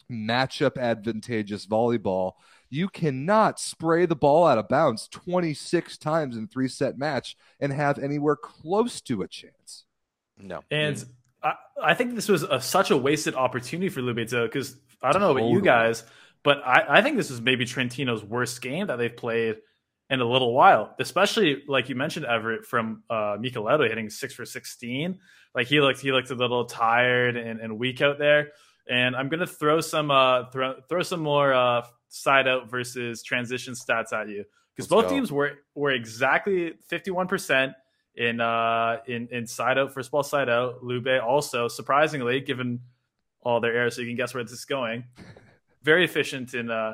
matchup advantageous volleyball. You cannot spray the ball out of bounds 26 times in three set match and have anywhere close to a chance. No. And mm-hmm. I, I think this was a, such a wasted opportunity for Lubezzo because I don't know about you guys, but I, I think this is maybe Trentino's worst game that they've played in a little while, especially like you mentioned, Everett from uh, Michieletto hitting six for 16. Like he looked, he looked a little tired and, and weak out there. And I'm gonna throw some uh, throw throw some more uh, side out versus transition stats at you because both go. teams were were exactly 51 percent in uh in in side out first ball side out. Lube also surprisingly given all their errors, so you can guess where this is going. Very efficient in uh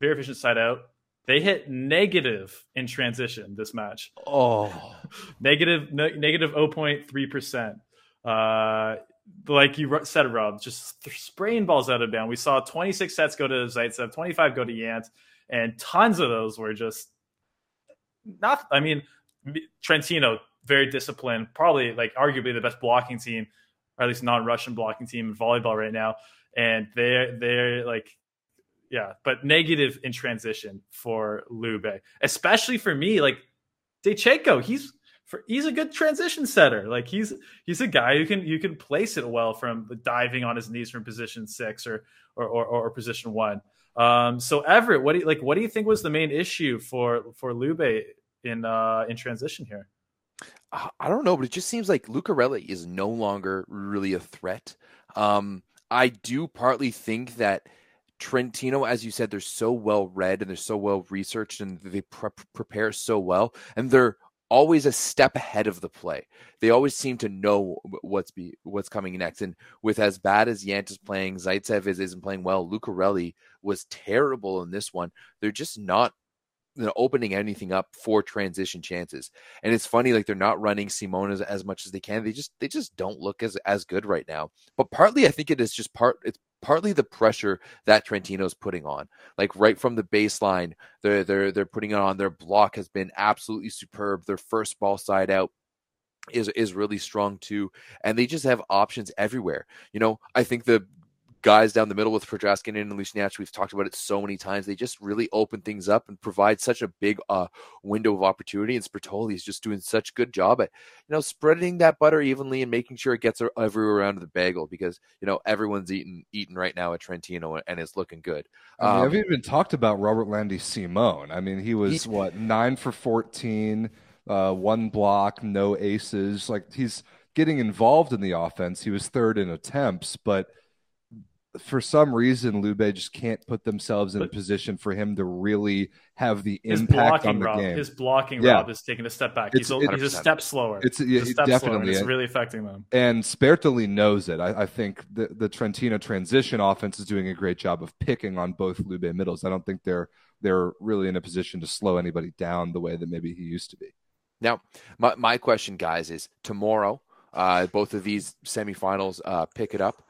very efficient side out. They hit negative in transition this match. Oh, negative ne- negative 0.3 percent. Uh, like you said, Rob, just spraying balls out of bounds. We saw 26 sets go to Zaitsev, 25 go to Yant, and tons of those were just not. I mean, Trentino very disciplined, probably like arguably the best blocking team, or at least non-Russian blocking team in volleyball right now. And they're they're like, yeah, but negative in transition for Lube, especially for me. Like DeCecco, he's for, he's a good transition setter. Like he's he's a guy who can you can place it well from diving on his knees from position six or or or, or position one. Um, so Everett, what do you like? What do you think was the main issue for for Lube in uh, in transition here? I don't know, but it just seems like Lucarelli is no longer really a threat. Um, I do partly think that Trentino, as you said, they're so well read and they're so well researched and they pre- prepare so well, and they're always a step ahead of the play. They always seem to know what's be what's coming next. And with as bad as Yant is playing, Zaitsev is, isn't playing well. Lucarelli was terrible in this one. They're just not you know, opening anything up for transition chances. And it's funny, like they're not running Simone as, as much as they can. They just they just don't look as as good right now. But partly, I think it is just part. It's partly the pressure that Trentino's putting on. Like right from the baseline, they're they're they're putting it on. Their block has been absolutely superb. Their first ball side out is is really strong too, and they just have options everywhere. You know, I think the guys down the middle with Podrascanin and Lisinac, we've talked about it so many times. They just really open things up and provide such a big uh, window of opportunity. And Sbertoli is just doing such a good job at, you know, spreading that butter evenly and making sure it gets everywhere around the bagel because, you know, everyone's eating eating right now at Trentino and it's looking good. I mean, um, I've even talked about Robertlandy Simone. I mean, he was he, what, nine for 14, uh, one block, no aces. Like he's getting involved in the offense. He was third in attempts, but for some reason Lube just can't put themselves in but a position for him to really have the impact on the Rob, game. His blocking yeah. Rob is taking a step back. He's, a, he's a step slower. It's yeah, step definitely slower, it's really affecting them. And Sbertoli knows it. I, I, think the the Trentino transition offense is doing a great job of picking on both Lube middles. I don't think they're they're really in a position to slow anybody down the way that maybe he used to be. Now, my my question, guys, is tomorrow. Uh, both of these semifinals uh, pick it up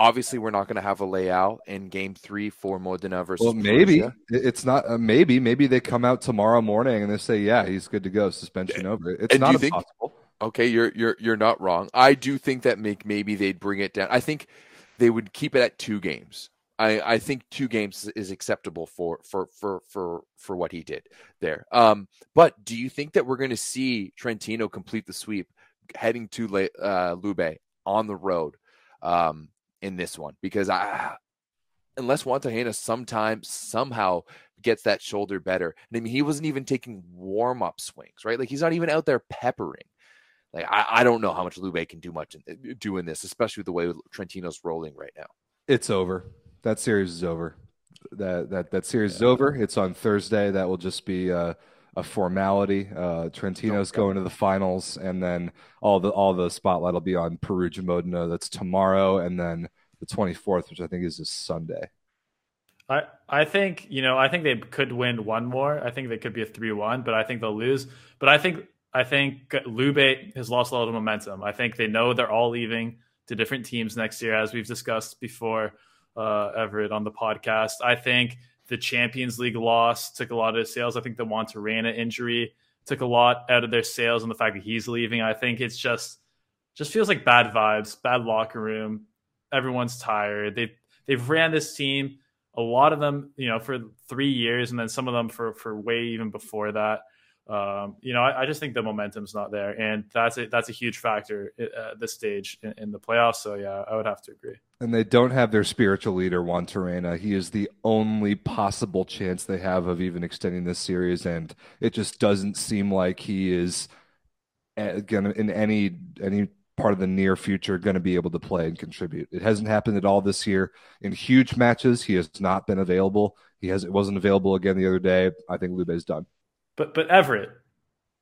obviously we're not going to have a layout in game three for Modena versus. Well, maybe it's not. Uh, maybe maybe they come out tomorrow morning and they say, yeah, he's good to go, suspension over. It's and not impossible. Think, okay, you're you're you're not wrong. I do think that make maybe they'd bring it down. I think they would keep it at two games. I, I think two games is acceptable for for for for for what he did there. Um, but do you think that we're going to see Trentino complete the sweep heading to uh, Lube on the road? Um, in this one because I unless Juan sometimes somehow gets that shoulder better. And I mean, he wasn't even taking warm up swings, right? Like he's not even out there peppering. Like I, I don't know how much Lube can do much in, doing this, especially with the way Trentino's rolling right now. It's over. That series is over. That that that series yeah. is over. It's on Thursday. That will just be uh, a formality. Uh, Trentino's going to the finals, and then all the all the spotlight will be on Perugia Modena. That's tomorrow, and then the 24th, which I think is this Sunday. I I think you know I think they could win one more. I think they could be a three one, but I think they'll lose. But I think I think Lube has lost a lot of momentum. I think they know they're all leaving to different teams next year, as we've discussed before, uh, Everett on the podcast. I think the Champions League loss took a lot of sails. I think the Monterrey injury took a lot out of their sails, and the fact that he's leaving. I think it's just just feels like bad vibes, bad locker room. Everyone's tired. They they've ran this team a lot of them, you know, for three years, and then some of them for for way even before that. Um, you know, I, I, just think the momentum's not there, and that's a, that's a huge factor at this stage in, in, the playoffs. So yeah, I would have to agree. And they don't have their spiritual leader, Juantorena. He is the only possible chance they have of even extending this series, and it just doesn't seem like he is eh, gonna in any any part of the near future going to be able to play and contribute. It hasn't happened at all this year in huge matches. He has not been available. He has it wasn't available again the other day. I think Lube's done. But but Everett,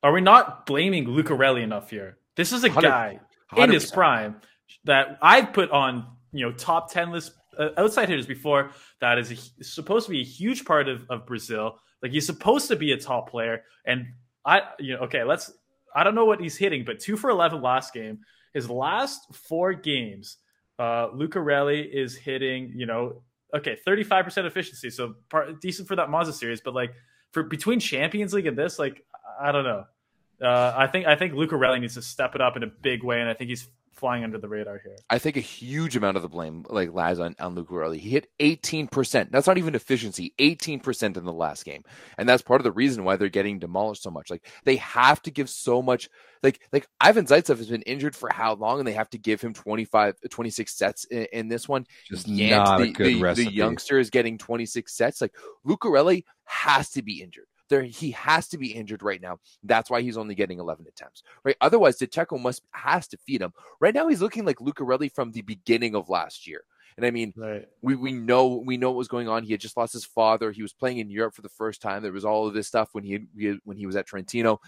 are we not blaming Lucarelli enough here? This is a guy 100%. in his prime that I've put on you know top ten list uh, outside hitters before. That is a, supposed to be a huge part of, of Brazil. Like he's supposed to be a top player, and I you know okay let's I don't know what he's hitting, but two for eleven last game. His last four games, uh, Lucarelli is hitting you know okay thirty five percent efficiency, so part, decent for that Mazda series, but like for between Champions League and this, like I don't know. Uh, I think I think Lucarelli needs to step it up in a big way, and I think he's flying under the radar here. I think a huge amount of the blame like lies on, on Lucarelli. He hit 18%. That's not even efficiency, 18% in the last game. And that's part of the reason why they're getting demolished so much. Like they have to give so much like like Ivan Zaitsev has been injured for how long and they have to give him 25 26 sets in, in this one. Just Yant, not the, a good the, recipe. the youngster is getting 26 sets. Like Lucarelli has to be injured there he has to be injured right now. That's why he's only getting 11 attempts, right? Otherwise, DeCecco must has to feed him. Right now, he's looking like Lucarelli from the beginning of last year. And I mean, right. we we know we know what was going on. He had just lost his father. He was playing in Europe for the first time. There was all of this stuff when he, he when he was at Trentino.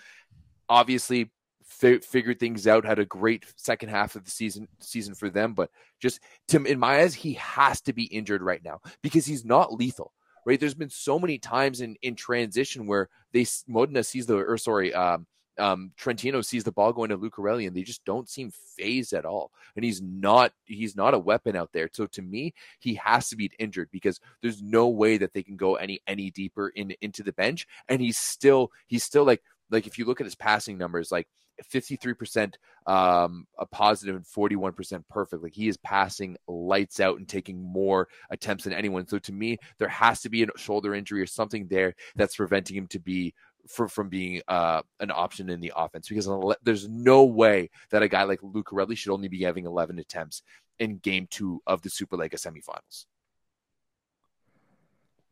Obviously, figured things out. Had a great second half of the season season for them. But just to in my eyes, he has to be injured right now because he's not lethal right? There's been so many times in in transition where they Modena sees the or sorry, um, um, Trentino sees the ball going to Lucarelli and they just don't seem phased at all. And he's not he's not a weapon out there. So to me, he has to be injured because there's no way that they can go any any deeper in into the bench. And he's still he's still like like if you look at his passing numbers, like 53% um, a positive and 41% perfect. Like he is passing lights out and taking more attempts than anyone. So to me, there has to be a shoulder injury or something there that's preventing him to be for, from being uh, an option in the offense because there's no way that a guy like Lucarelli should only be having 11 attempts in game two of the Super Superlega semifinals.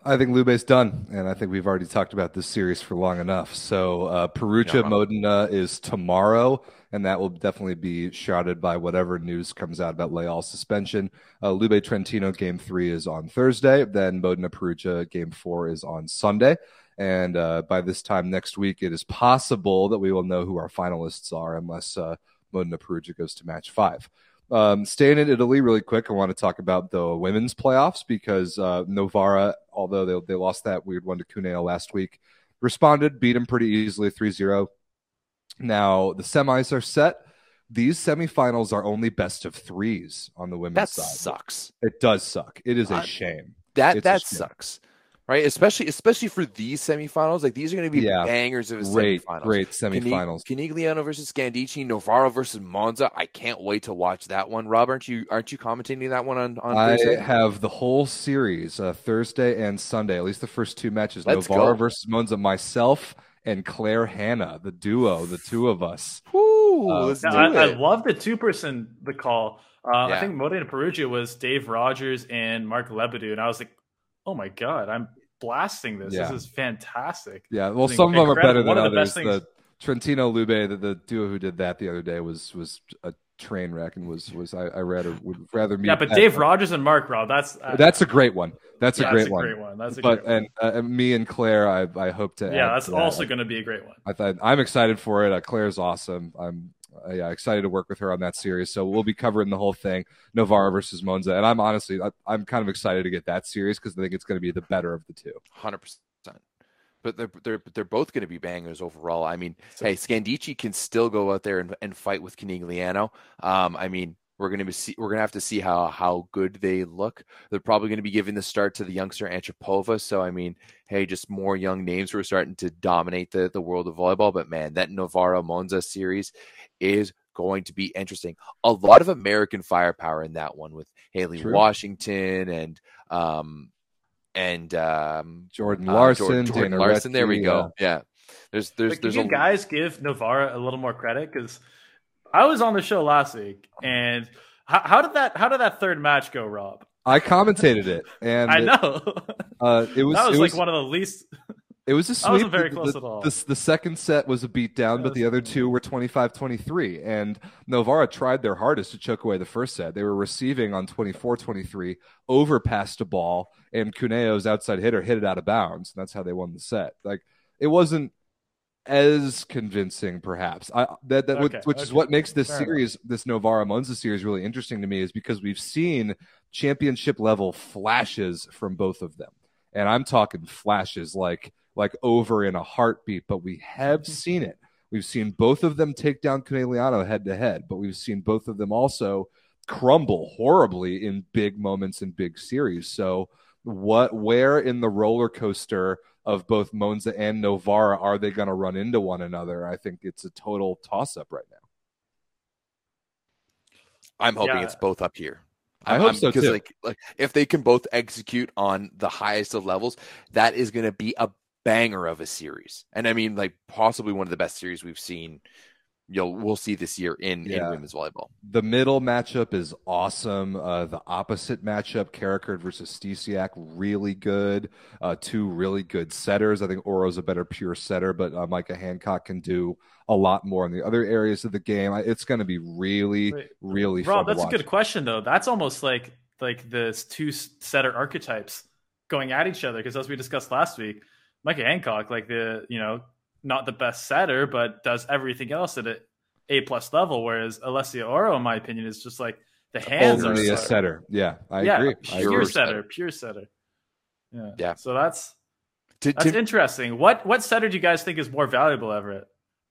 I think Lube's done, and I think we've already talked about this series for long enough. So uh, Perugia yeah. Modena is tomorrow, and that will definitely be shrouded by whatever news comes out about Leal's suspension. Uh, Lube Trentino game three is on Thursday, then Modena Perugia game four is on Sunday. And uh, by this time next week, it is possible that we will know who our finalists are, unless uh, Modena Perugia goes to match five. Um, staying in Italy really quick, I want to talk about the women's playoffs because uh, Novara, although they, they lost that weird one to Cuneo last week, responded, beat them pretty easily 3 0. Now, the semis are set. These semifinals are only best of threes on the women's that side. sucks. It does suck. It is a shame. That it's that sucks right? Especially especially for these semifinals, like these are going to be yeah, bangers of a great, semifinals. Great semifinals. Conegliano versus Scandicci, Novara versus Monza. I can't wait to watch that one. Rob, aren't you aren't you commentating that one on on I Thursday? have the whole series uh, Thursday and Sunday, at least the first two matches. Let's Novara go. versus Monza. Myself and Claire Hanna, the duo, the two of us. Ooh, uh, I, I, love the two person the call. Uh, yeah. I think Modena Perugia was Dave Rogers and Mark Lebedew, and I was like, oh my god, I'm blasting this. Yeah. This is fantastic. Yeah, well, some of them are better than others. The, the Trentino Lube, the, the, duo who did that the other day, was was a train wreck and was was I, I rather would rather meet. Yeah, but Dave Rogers and Mark Rob, that's uh, that's a great one. That's yeah, a, great, one. that's a one. great one. That's a but great and, uh, and me and Claire, I I hope to. Yeah, that's also going to be a great one. I thought I'm excited for it. Uh, Claire's awesome. I'm uh, yeah, excited to work with her on that series. So we'll be covering the whole thing, Novara versus Monza, and I'm honestly I, am kind of excited to get that series because I think it's going to be the better of the two. Hundred percent. But they're they're they're both going to be bangers overall. I mean, so, hey, Scandicci can still go out there and, and fight with Conegliano. Um, I mean, we're going to see we're going to have to see how how good they look. They're probably going to be giving the start to the youngster Antropova. So I mean, hey, just more young names who are starting to dominate the the world of volleyball. But man, that Novara Monza series is going to be interesting. A lot of American firepower in that one with Haley True. Washington and um and um Jordan uh, Larson, uh, Jordan, Larson. There we go. Yeah. yeah. There's there's but there's you a... guys give Novara a little more credit because I was on the show last week and how, how, did that how did that third match go, Rob? I commentated it and I know. It, uh, it was that was it like one of the least it was a sweep. wasn't very close the, at all. The, the, second set was a beatdown, but the other two were 25-23. And Novara tried their hardest to choke away the first set. They were receiving on 24-23, overpassed a ball, and Cuneo's outside hitter hit it out of bounds. And that's how they won the set. Like it wasn't as convincing, perhaps. I, that, that okay, which okay. is what makes this Fair series, enough. this Novara Monza series, really interesting to me, is because we've seen championship level flashes from both of them, and I'm talking flashes like like over in a heartbeat, but we have mm-hmm. seen it. We've seen both of them take down Conegliano head to head, but we've seen both of them also crumble horribly in big moments in big series. So, what, where in the roller coaster of both Monza and Novara are they going to run into one another? I think it's a total toss up right now. I'm hoping yeah. it's both up here. I hope I'm, so because too. Like, like if they can both execute on the highest of levels, that is going to be a banger of a series. And I mean, like possibly one of the best series we've seen. You'll we'll see this year in, yeah. in women's volleyball. The middle matchup is awesome. Uh, the opposite matchup, Karakurt versus Stysiak, really good. Uh, two really good setters. I think Orro's a better pure setter, but uh, Micah Hancock can do a lot more in the other areas of the game. It's going to be really, Wait, really Rob, that's a good question though. That's almost like like the two setter archetypes going at each other because as we discussed last week Micah Hancock, like the you know not the best setter, but does everything else at a A plus level. Whereas Alessia Orro, in my opinion, is just like the hands Only are a setter. Yeah, I yeah, agree. Pure I agree. setter, pure setter. Yeah. Yeah. So that's To, that's to, interesting. What what setter do you guys think is more valuable, Everett?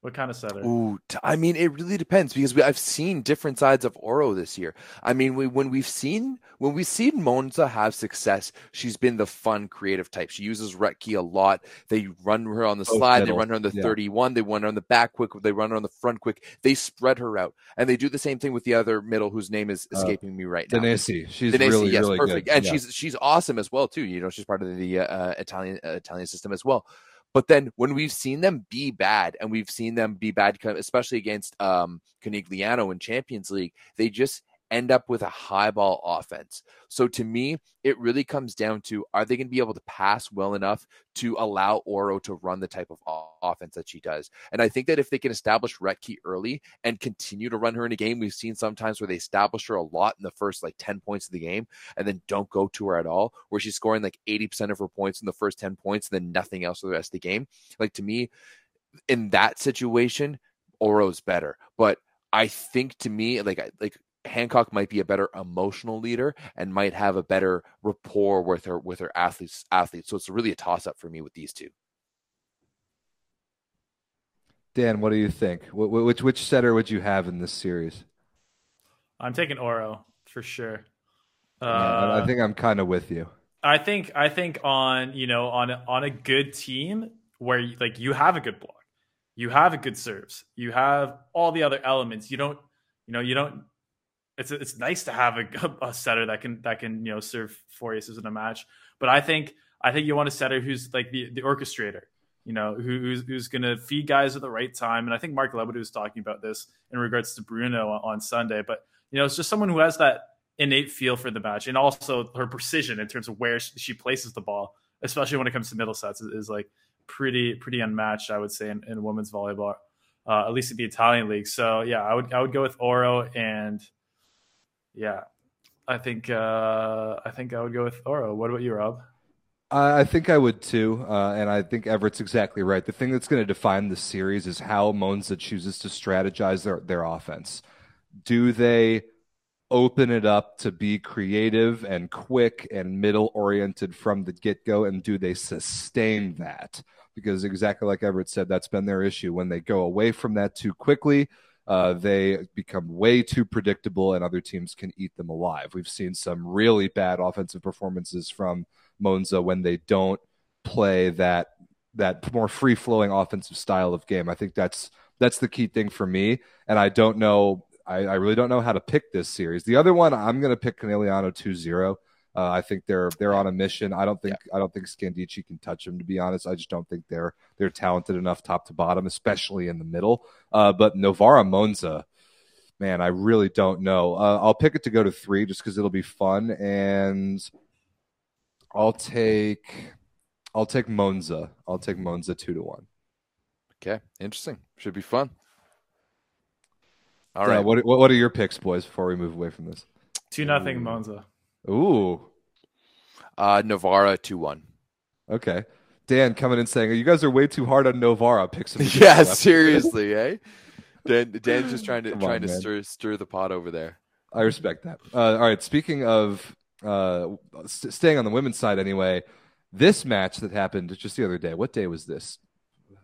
What kind of setter? Ooh, t- I mean, it really depends because we, I've seen different sides of Orro this year. I mean, we, when we've seen when we've seen Monza have success, she's been the fun, creative type. She uses Rettke a lot. They run her on the Both slide, middle, they run her on the yeah. 31, they run her on the back quick, they run her on the front quick. They spread her out, and they do the same thing with the other middle, whose name is Uh, escaping me right now. Danesi, she's Danesi, really, yes, really perfect, good. and Yeah. she's she's awesome as well too. You know, she's part of the uh, Italian uh, Italian system as well. But then when we've seen them be bad, and we've seen them be bad, especially against um, Conegliano in Champions League, they just end up with a high ball offense. So to me, it really comes down to are they going to be able to pass well enough to allow Orro to run the type of offense that she does? And I think that if they can establish Rettke early and continue to run her in a game, we've seen sometimes where they establish her a lot in the first like 10 points of the game and then don't go to her at all, where she's scoring like 80% of her points in the first 10 points and then nothing else for the rest of the game. Like to me, in that situation, Orro's better. But I think to me, like like Hancock might be a better emotional leader and might have a better rapport with her with her athletes athletes. So it's really a toss up for me with these two. Dan, what do you think? Wh- wh- Which which setter would you have in this series? I'm taking Orro for sure. Uh, Yeah, I- I think I'm kind of with you. I think I think on you know on on a good team where you, like you have a good block, you have a good serves, you have all the other elements. You don't you know you don't. It's it's nice to have a, a setter that can that can you know serve four aces in a match. But I think I think you want a setter who's like the the orchestrator. You know who, who's who's going to feed guys at the right time. And I think Mark Lebedew was talking about this in regards to Bruno on, on Sunday. But you know it's just someone who has that innate feel for the match and also her precision in terms of where she places the ball, especially when it comes to middle sets, is, is like pretty pretty unmatched, I would say, in, in women's volleyball, uh, at least in the Italian league. So yeah, I would I would go with Orro and yeah, I think uh, I think I would go with Orro. What about you, Rob? I think I would too, uh, and I think Everett's exactly right. The thing that's going to define the series is how Monza chooses to strategize their, their offense. Do they open it up to be creative and quick and middle oriented from the get go, and do they sustain that? Because exactly like Everett said, that's been their issue. When they go away from that too quickly, uh, they become way too predictable, and other teams can eat them alive. We've seen some really bad offensive performances from Monza when they don't play that that more free flowing offensive style of game. I think that's that's the key thing for me. And I don't know I, I really don't know how to pick this series. The other one I'm gonna pick Conegliano 2-0. Uh, I think they're they're on a mission. I don't think I don't think Scandicci can touch them. To be honest, I just don't think they're they're talented enough top to bottom, especially in the middle. Uh, but Novara Monza, man, I really don't know. Uh, I'll pick it to go to three just because it'll be fun, and I'll take I'll take Monza. I'll take Monza two to one. Okay, interesting. Should be fun. All Uh, right. what, what what are your picks, boys? Before we move away from this. Two nothing Ooh. Monza. Ooh, Uh, Novara two one. okay. Dan coming in saying, "You guys are way too hard on Novara." Pick some. Yeah, seriously, eh? Dan Dan's just trying to Come trying on, to man. stir stir the pot over there. I respect that. Uh, all right. Speaking of uh, st- staying on the women's side, anyway, this match that happened just the other day. What day was this?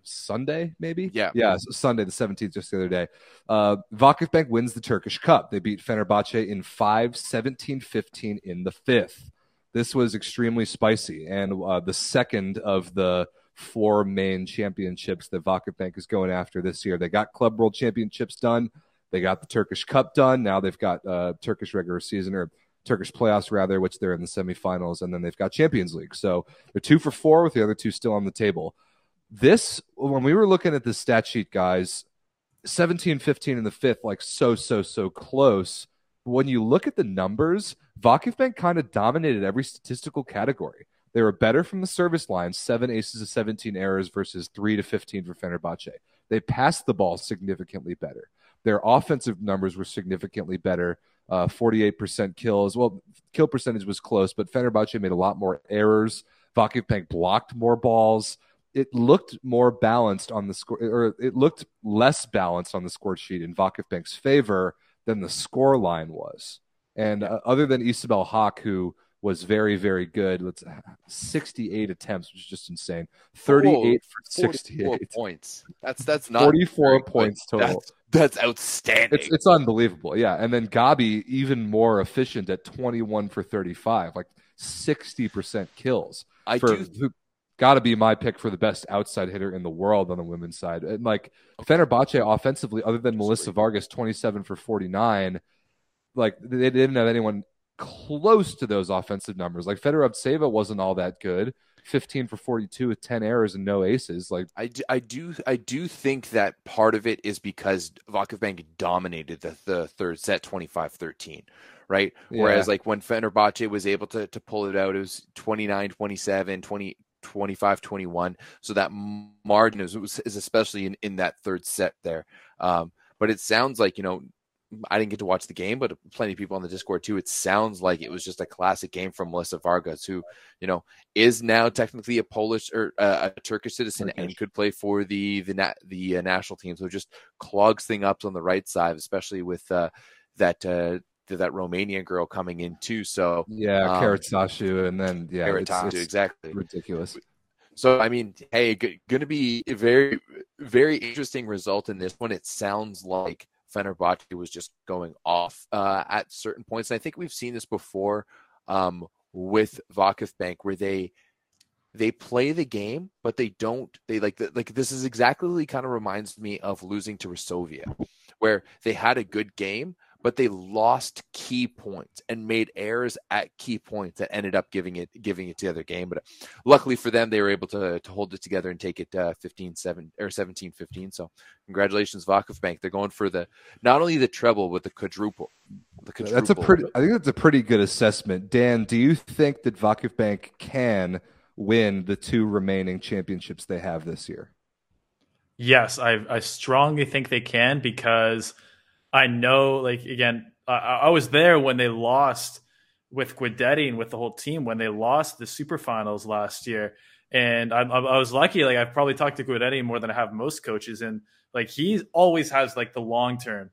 Sunday, maybe. Yeah. yeah, Sunday the seventeenth, just the other day. Uh, Vakifbank wins the Turkish Cup. They beat Fenerbahce in 5 17-15 in the fifth. This was extremely spicy, and uh, the second of the four main championships that Vakifbank is going after this year. They got Club World Championships done. They got the Turkish Cup done. Now they've got uh, Turkish regular season or Turkish playoffs rather, which they're in the semifinals, and then they've got Champions League. So they're two for four with the other two still on the table. This when we were looking at the stat sheet, guys, 17 15 in the fifth, like so, so, so close. When you look at the numbers, Vakifbank kind of dominated every statistical category. They were better from the service line, seven aces to 17 errors versus three to 15 for Fenerbahce. They passed the ball significantly better. Their offensive numbers were significantly better. Uh, 48% kills. Well, kill percentage was close, but Fenerbahce made a lot more errors. Vakifbank blocked more balls. It looked more balanced on the score, or it looked less balanced on the score sheet in Vakifbank's favor than the score line was. And uh, other than Isabelle Haak, who was very, very good. Let's 68 attempts, which is just insane. 38 Whoa, for 68 points. That's that's not 44 points total. That's, that's outstanding. It's, it's unbelievable. Yeah, and then Gabi even more efficient at 21 for 35, like 60% kills. I for, do. Got to be my pick for the best outside hitter in the world on the women's side. And like Fenerbahce offensively, other than Melissa Vargas, 27 for 49, like they didn't have anyone close to those offensive numbers. Like Fedorovtseva wasn't all that good. 15 for 42 with 10 errors and no aces. Like I do, I do, I do think that part of it is because Vakif dominated the, the third set 25-13, right? Yeah. Whereas like when Fenerbahce was able to, to pull it out, it was 29, 27, 20, 25 21 so that margin is, is especially in, in that third set there um, but it sounds like you know I didn't get to watch the game, but plenty of people on the Discord too. It sounds like it was just a classic game from Melissa Vargas, who you know is now technically a Polish or uh, a Turkish citizen Turkish. and could play for the the na- the uh, national team. So just clogs thing up on the right side, especially with uh, that uh, that Romanian girl coming in too. So yeah, um, and then yeah, it's, it's exactly ridiculous. So I mean, hey, g- going to be a very very interesting result in this one. It sounds like Fenerbahce was just going off uh, at certain points. And I think we've seen this before um, with Vakif Bank, where they they play the game, but they don't. They like the, like this is exactly kind of reminds me of losing to Resovia, where they had a good game, but they lost key points and made errors at key points that ended up giving it giving it to the other game. But luckily for them, they were able to to hold it together and take it uh, 15 7 or 17 15. So congratulations, Vakif Bank. They're going for the not only the treble but the quadruple. The quadruple. That's a pretty. I think that's a pretty good assessment. Dan, do you think that Vakif Bank can win the two remaining championships they have this year? Yes, I I strongly think they can because I know, like again, I, I was there when they lost with Guidetti and with the whole team when they lost the super finals last year. And I, I was lucky. Like I've probably talked to Guidetti more than I have most coaches, and like he always has like the long term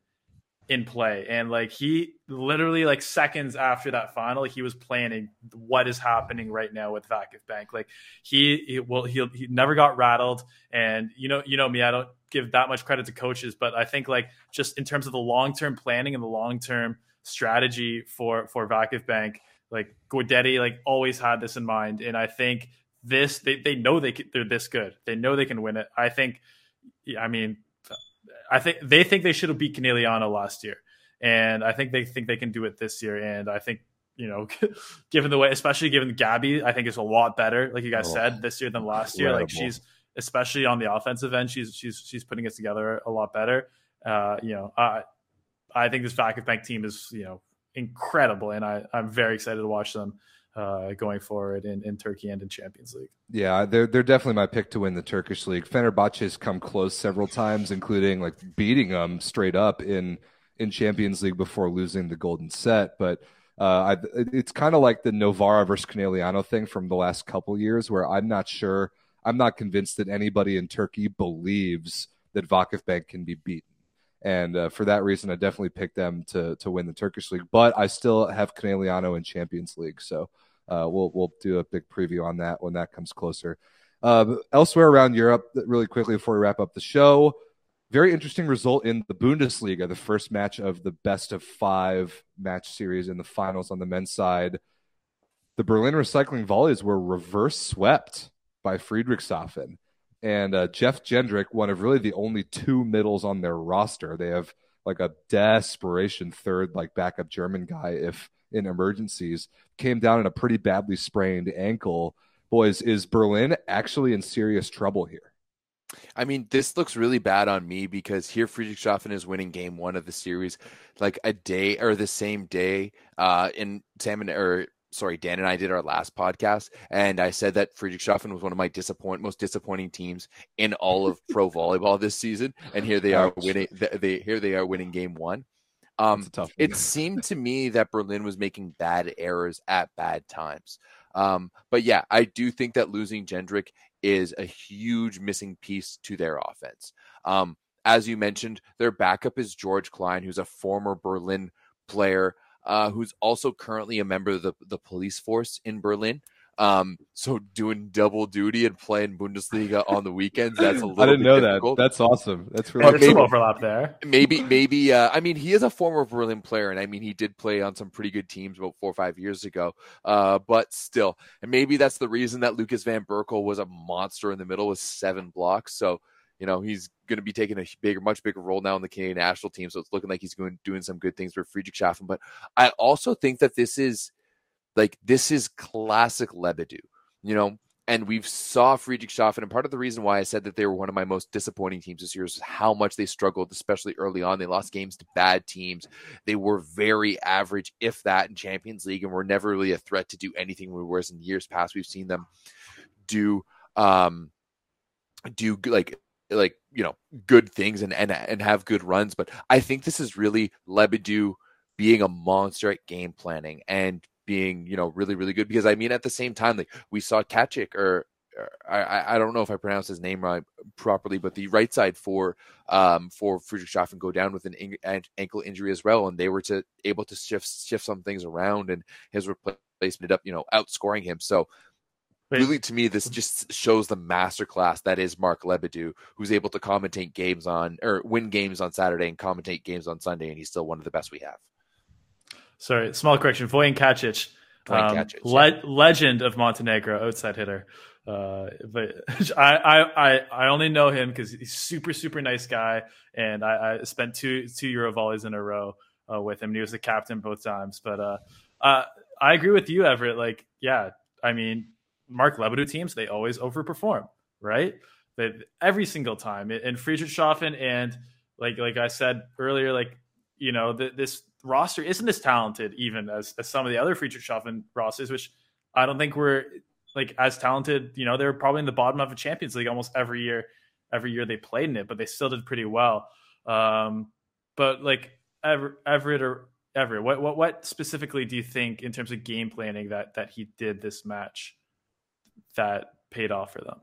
in play. And like he literally like seconds after that final, he was planning what is happening right now with Vakif Bank. Like he, he well, he he never got rattled. And you know, you know me, I don't give that much credit to coaches, but I think like just in terms of the long term planning and the long term strategy for for Vakif Bank, like Guidetti like always had this in mind. And I think this they, they know they they're this good. They know they can win it. I think I mean I think they think they should have beat Conegliano last year, and I think they think they can do it this year. And I think you know, given the way, especially given Gabby, I think is a lot better. Like you guys oh, said, this year than last year. Like she's especially on the offensive end, she's she's she's putting it together a lot better. Uh, you know, I I think this Vakif Bank team is you know incredible, and I I'm very excited to watch them uh, going forward in, in Turkey and in Champions League. Yeah, they're they're definitely my pick to win the Turkish league. Fenerbahce has come close several times, including like beating them straight up in in Champions League before losing the golden set. But uh, I, it's kind of like the Novara versus Conegliano thing from the last couple years, where I'm not sure, I'm not convinced that anybody in Turkey believes that Vakif Bank can be beaten. And uh, for that reason, I definitely picked them to to win the Turkish league. But I still have Conegliano in Champions League, so uh, we'll we'll do a big preview on that when that comes closer. Uh, elsewhere around Europe, really quickly before we wrap up the show, very interesting result in the Bundesliga, the first match of the best of five match series in the finals on the men's side. The Berlin Recycling Volleys were reverse swept by Friedrichshafen. And uh, Jeff Jendryk, one of really the only two middles on their roster. They have like a desperation third, like backup German guy if in emergencies, came down in a pretty badly sprained ankle. Boys, is Berlin actually in serious trouble here? I mean, this looks really bad on me because here Friedrichshafen is winning game one of the series like a day or the same day uh, in and or sorry, Dan and I did our last podcast, and I said that Friedrichshafen was one of my disappoint most disappointing teams in all of pro volleyball this season, and here they are winning. They here they are winning game one. Um, it seemed to me that Berlin was making bad errors at bad times. Um, but yeah, I do think that losing Jendryk is a huge missing piece to their offense. Um, as you mentioned, their backup is George Klein, who's a former Berlin player uh, who's also currently a member of the, the police force in Berlin. Um, so doing double duty and playing Bundesliga on the weekends, that's a little I didn't know difficult. that. That's awesome. That's really Yeah, there's some overlap there. maybe maybe uh, I mean he is a former Berlin player and I mean he did play on some pretty good teams about four or five years ago uh, but still and maybe that's the reason that Lucas Van Berkel was a monster in the middle with seven blocks so you know he's going to be taking a bigger much bigger role now in the Canadian national team so it's looking like he's going doing some good things for Friedrichshafen but I also think that this is like this is classic Lebedew you know and we've saw Friedrichshafen, and part of the reason why I said that they were one of my most disappointing teams this year is how much they struggled, especially early on. They lost games to bad teams. They were very average, if that, in Champions League, and were never really a threat to do anything. Whereas in years past, we've seen them do um do like like you know good things and and and have good runs. But I think this is really Lebedew being a monster at game planning and being you know really really good because I mean at the same time like we saw Kachik or, or I- I don't know if I pronounced his name right properly but the right side for um for Friedrichshafen go down with an in- ankle injury as well and they were to able to shift shift some things around and his replacement up you know outscoring him so. Really to me this just shows the masterclass that is Mark Lebedew who's able to commentate games on or win games on Saturday and commentate games on Sunday and he's still one of the best we have Sorry, small correction. Kacic, Vojić um, Kacic, le- legend of Montenegro, outside hitter. Uh, but I, I, I, I only know him because he's super, super nice guy, and I, I spent two two Euro volleys in a row uh, with him. And he was the captain both times. But uh, uh, I agree with you, Everett. Like, yeah, I mean, Mark Lebedew teams they always overperform, right? Every single time. And Friedrichshafen and like like I said earlier, like you know, th- this roster isn't as talented even as, as some of the other Friedrichshafen rosters, which I don't think were like as talented. You know, they're probably in the bottom of a Champions League almost every year. Every year they played in it, but they still did pretty well. Um, but like Ever, Everett or Everett, what, what what specifically do you think in terms of game planning that that he did this match that paid off for them?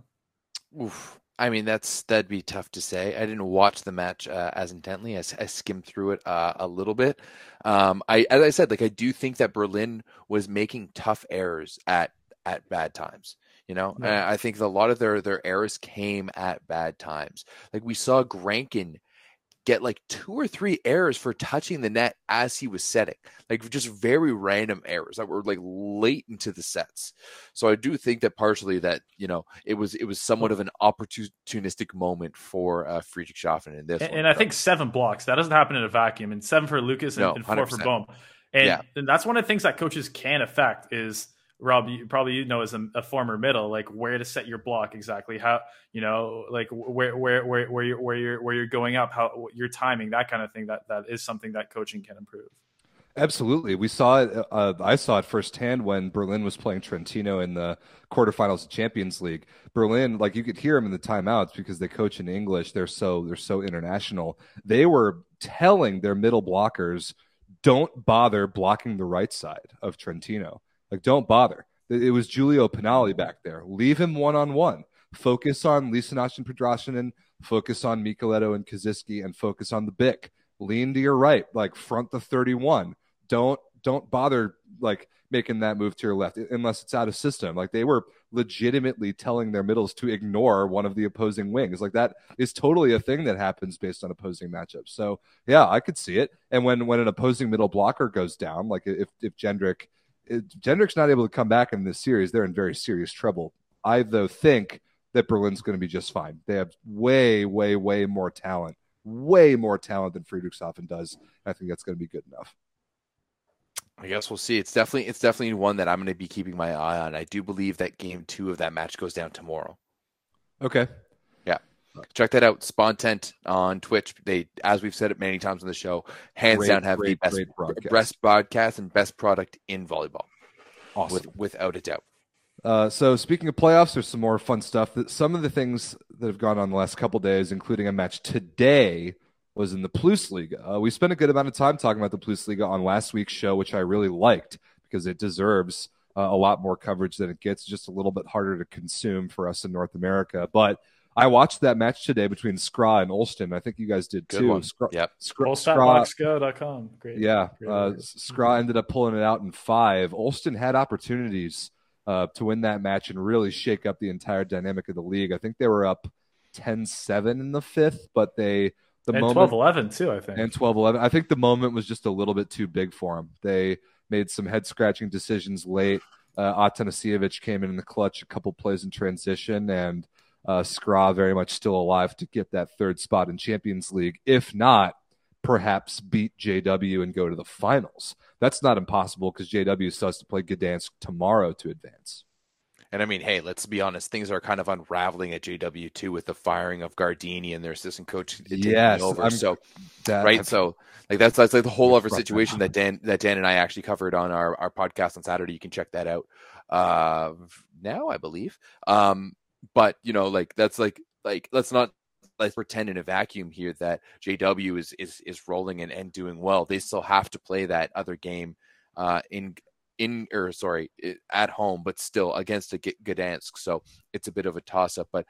Oof. I mean, that's that'd be tough to say. I didn't watch the match uh, as intently. I skimmed through it uh, a little bit. Um, I, as I said, like I do think that Berlin was making tough errors at at bad times. You know, Yeah. And I think a lot of their their errors came at bad times. Like we saw Grankin get like two or three errors for touching the net as he was setting, like just very random errors that were like late into the sets. So I do think that partially that you know it was it was somewhat of an opportunistic moment for uh, Friedrichshafen in this. And, and I think seven blocks that doesn't happen in a vacuum, and seven for Lucas and, No, and four for 100%. Bohm. And, Yeah. and that's one of the things that coaches can affect is Rob. You, probably you know as a, a former middle, like where to set your block exactly, how you know, like where where where where you're where you're where you're going up, how your timing, that kind of thing. That that is something that coaching can improve. Absolutely. We saw it. Uh, I saw it firsthand when Berlin was playing Trentino in the quarterfinals of Champions League. Berlin, like you could hear them in the timeouts because they coach in English. They're so they're so international. They were telling their middle blockers, "Don't bother blocking the right side of Trentino. Like, don't bother." It was Giulio Pinali back there. Leave him one on one. Focus on Lisinac and Podrascanin. Focus on Michieletto and Kaziyski, and focus on the Bick. Lean to your right, like front the thirty-one don't don't bother like making that move to your left unless it's out of system. Like they were legitimately telling their middles to ignore one of the opposing wings. Like that is totally a thing that happens based on opposing matchups. So yeah, I could see it. And when when an opposing middle blocker goes down, like if if Jendryk if Jendryk's not able to come back in this series, they're in very serious trouble. I though think that Berlin's going to be just fine. They have way, way, way more talent, way more talent than Friedrichshafen does. I think that's going to be good enough. I guess we'll see. It's definitely it's definitely one that I'm going to be keeping my eye on. I do believe that game two of that match goes down tomorrow. Okay. Check that out, Spontent on Twitch. They, as we've said it many times on the show, hands Great, down have great, the best broadcast. best broadcast and best product in volleyball, Awesome. with without a doubt. Uh, so speaking of playoffs, there's some more fun stuff. That some of the things that have gone on the last couple days, including a match today, was in the Plus Liga. Uh, we spent a good amount of time talking about the Plus Liga on last week's show, which I really liked because it deserves uh, a lot more coverage than it gets. Just a little bit harder to consume for us in North America, but I watched that match today between Skra and Olsztyn. I think you guys did Good too. one. Skra, Yep. Skra, Skra, Fullstatboxgo.com. Great. yeah, Great uh, idea. Skra ended up pulling it out in five. Olsztyn had opportunities uh, to win that match and really shake up the entire dynamic of the league. I think they were up 10-7 in the fifth, but they the and moment 12 11 too, I think. and 12-11. I think the moment was just a little bit too big for them. They made some head scratching decisions late. Uh, Atanasijevic came in in the clutch, a couple plays in transition, and uh, Skra very much still alive to get that third spot in Champions League. If not, perhaps beat JW and go to the finals. That's not impossible because JW still has to play Gdansk tomorrow to advance. And I mean, hey, let's be honest. Things are kind of unraveling at JW too with the firing of Gardini and their assistant coach taking Yes, over. I'm- so That, right, so like that's that's like the whole other situation that Dan that Dan and I actually covered on our our podcast on Saturday. You can check that out uh now, I believe. Um, but you know, like that's like like let's not let's pretend in a vacuum here that JW is is is rolling and, and doing well. They still have to play that other game uh in in or sorry at home, but still against a Gdansk. So it's a bit of a toss up. But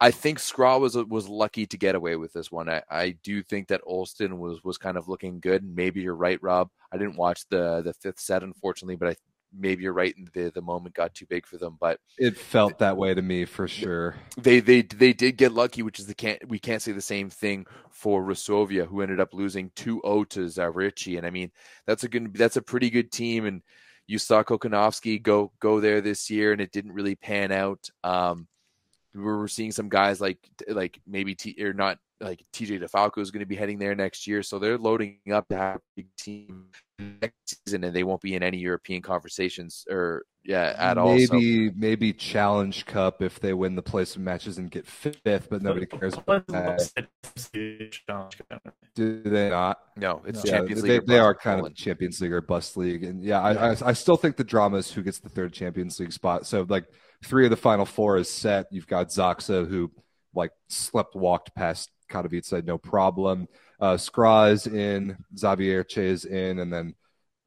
I think Skra was was lucky to get away with this one. I, I do think that Olsztyn was was kind of looking good. Maybe you're right, Rob. I didn't watch the the fifth set unfortunately, but I maybe you're right. and The the moment got too big for them, but it felt that way to me for sure. they they they did get lucky, which is the can't we can't say the same thing for Resovia, who ended up losing 2-0 to Zawiercie. And I mean, that's a good that's a pretty good team. And you saw Kochanowski go go there this year, and it didn't really pan out. Um, we were seeing some guys like like maybe T or not like TJ DeFalco is going to be heading there next year, so they're loading up to have a big team next season, and they won't be in any European conversations or yeah at all. So Maybe maybe Challenge Cup if they win the placement matches and get fifth, but nobody cares about that. Do they not? no, it's No. Champions they, League. or they are bust kind of Champions League or bust league, and yeah, I, I I still think the drama is who gets the third Champions League spot. So like three of the final four is set. You've got ZAKSA who like slept walked past Katowice no problem. Uh, Skra is in, Zawiercie is in, and then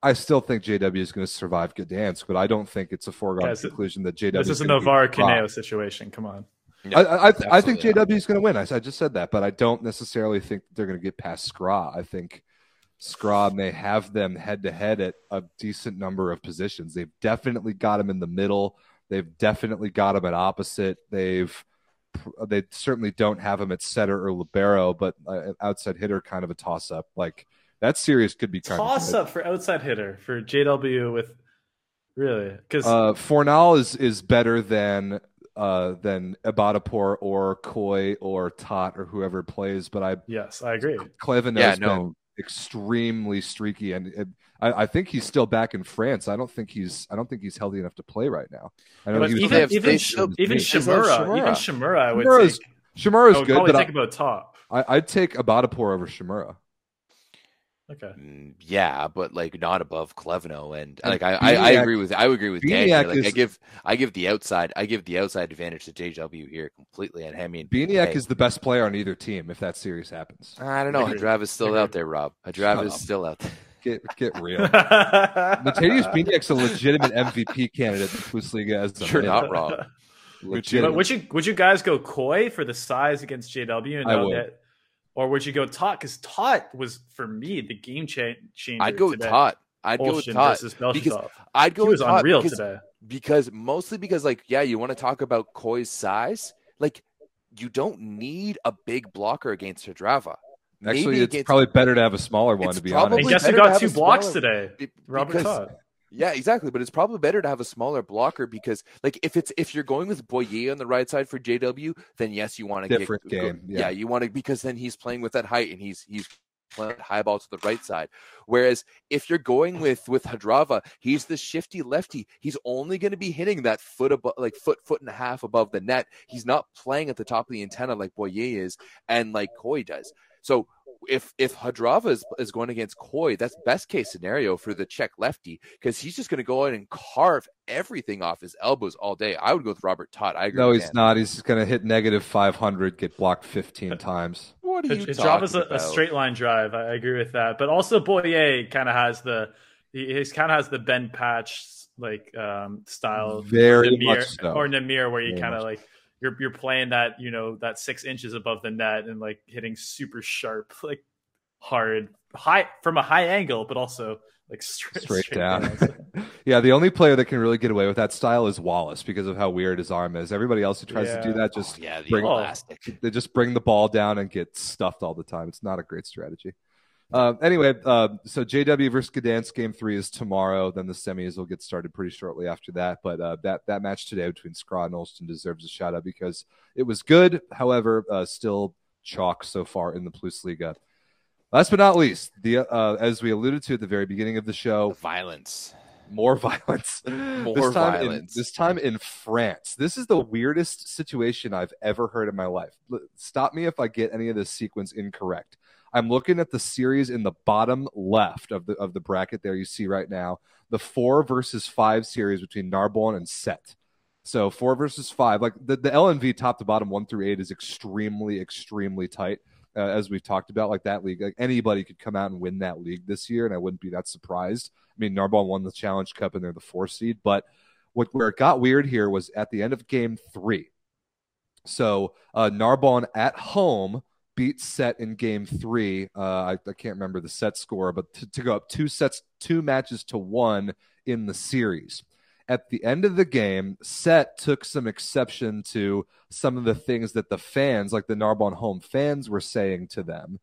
I still think JW is going to survive Gdansk, but I don't think it's a foregone Guys, conclusion that JW. This is a gonna beat Novara Skra. Situation. Come on. Yeah, I, I, I think. JW is going to win. I, I just said that, but I don't necessarily think they're going to get past Skra. I think Skra may have them head to head at a decent number of positions. They've definitely got him in the middle. They've definitely got him at opposite. They've they certainly don't have him at setter or libero, but uh, outside hitter kind of a toss up. Like that series could be kind Toss of good. up for outside hitter for JW with really because Uh, Fornal is is better than uh than Ebadipour or Kooy or Täht or whoever plays, but I yes, I agree. Cleven Yeah, has no. been extremely streaky, and it, I, I think he's still back in France. I don't think he's I don't think he's healthy enough to play right now. I know But he even even they even they Szymura, Szymura. even Szymura, I would Szymura's- take. Szymura's I would good, probably but think I, about top. I, I'd take Ebadipour over Szymura. Okay. Mm, Yeah, but like not above Clevenot, and And like I, I, I agree with I would agree with Dan. Bieniek here. Like I give I give the outside I give the outside advantage to JW here completely. And I mean, Bieniek hey, is the best player on either team if that series happens. I don't know. Agreed. Hadrav is still out there, Rob. Shut Hadrav is up. still out there. Get get real. Mateusz Bieniek's a legitimate MVP candidate in Bundesliga as a You're not wrong. But Legitimate. would you would you guys go Kooy for the size against JW and I would. that, or would you go Täht? Because Täht was for me the game cha- changer. I'd go today. Täht. I'd go with versus because I'd go He was with Täht unreal because, today. because mostly because like yeah, you want to talk about Kooy's size, like you don't need a big blocker against Hadrava. Actually, it's against- probably better to have a smaller one, to be probably- And honest. guess who better to got two blocks smaller- today? Robert because- Täht. Yeah, exactly. But it's probably better to have a smaller blocker because, like, if it's if you're going with Boyer on the right side for JW, then yes, you want to Different get, go- game, yeah. yeah. you want to because then he's playing with that height and he's he's playing high ball to the right side. Whereas if you're going with with Hadrava, he's the shifty lefty. He's only going to be hitting that foot above, like foot foot and a half above the net. He's not playing at the top of the antenna like Boyer is and like Kooy does. So if if Hadrava is, is going against Kooy, that's best case scenario for the Czech lefty because he's just going to go in and carve everything off his elbows all day. I would go with Robert Täht. I agree. No, he's Dan. not. He's going to hit negative 500, get blocked 15 times. What are you His talking job is a, a straight line drive. I, I agree with that. But also Boyer kind of has the he he's kind of has the Ben Patch like um style Very Nimir, much so. or Nimir where you kind of like you're you're playing that you know that six inches above the net and like hitting super sharp like hard high from a high angle, but also like straight, straight, straight down. down. yeah, the only player that can really get away with that style is Wallace because of how weird his arm is. Everybody else who tries yeah. to do that just oh, yeah, the bring, elastic. They just bring the ball down and get stuffed all the time. It's not a great strategy. Uh, anyway, uh, so JW versus Gdansk game three is tomorrow. Then the semis will get started pretty shortly after that. But uh, that that match today between Skra and Olsztyn deserves a shout out because it was good. However, uh, still chalk so far in the Plus Liga. Last but not least, the uh, as we alluded to at the very beginning of the show, the violence, more violence, more this violence. In, this time in France. This is the weirdest situation I've ever heard in my life. Stop me if I get any of this sequence incorrect. I'm looking at the series in the bottom left of the of the bracket there you see right now, the four versus five series between Narbonne and Sète. So four versus five, like the, the LNV top to bottom one through eight is extremely, extremely tight uh, as we've talked about, like that league, like anybody could come out and win that league this year, and I wouldn't be that surprised. I mean, Narbonne won the Challenge Cup and they're the four seed, but what where it got weird here was at the end of game three. So uh, Narbonne at home beat Sète in game three. Uh, I, I, can't remember the set score, but to, to go up two sets, two matches to one in the series at the end of the game, Sète took some exception to some of the things that the fans, like the Narbonne home fans, were saying to them.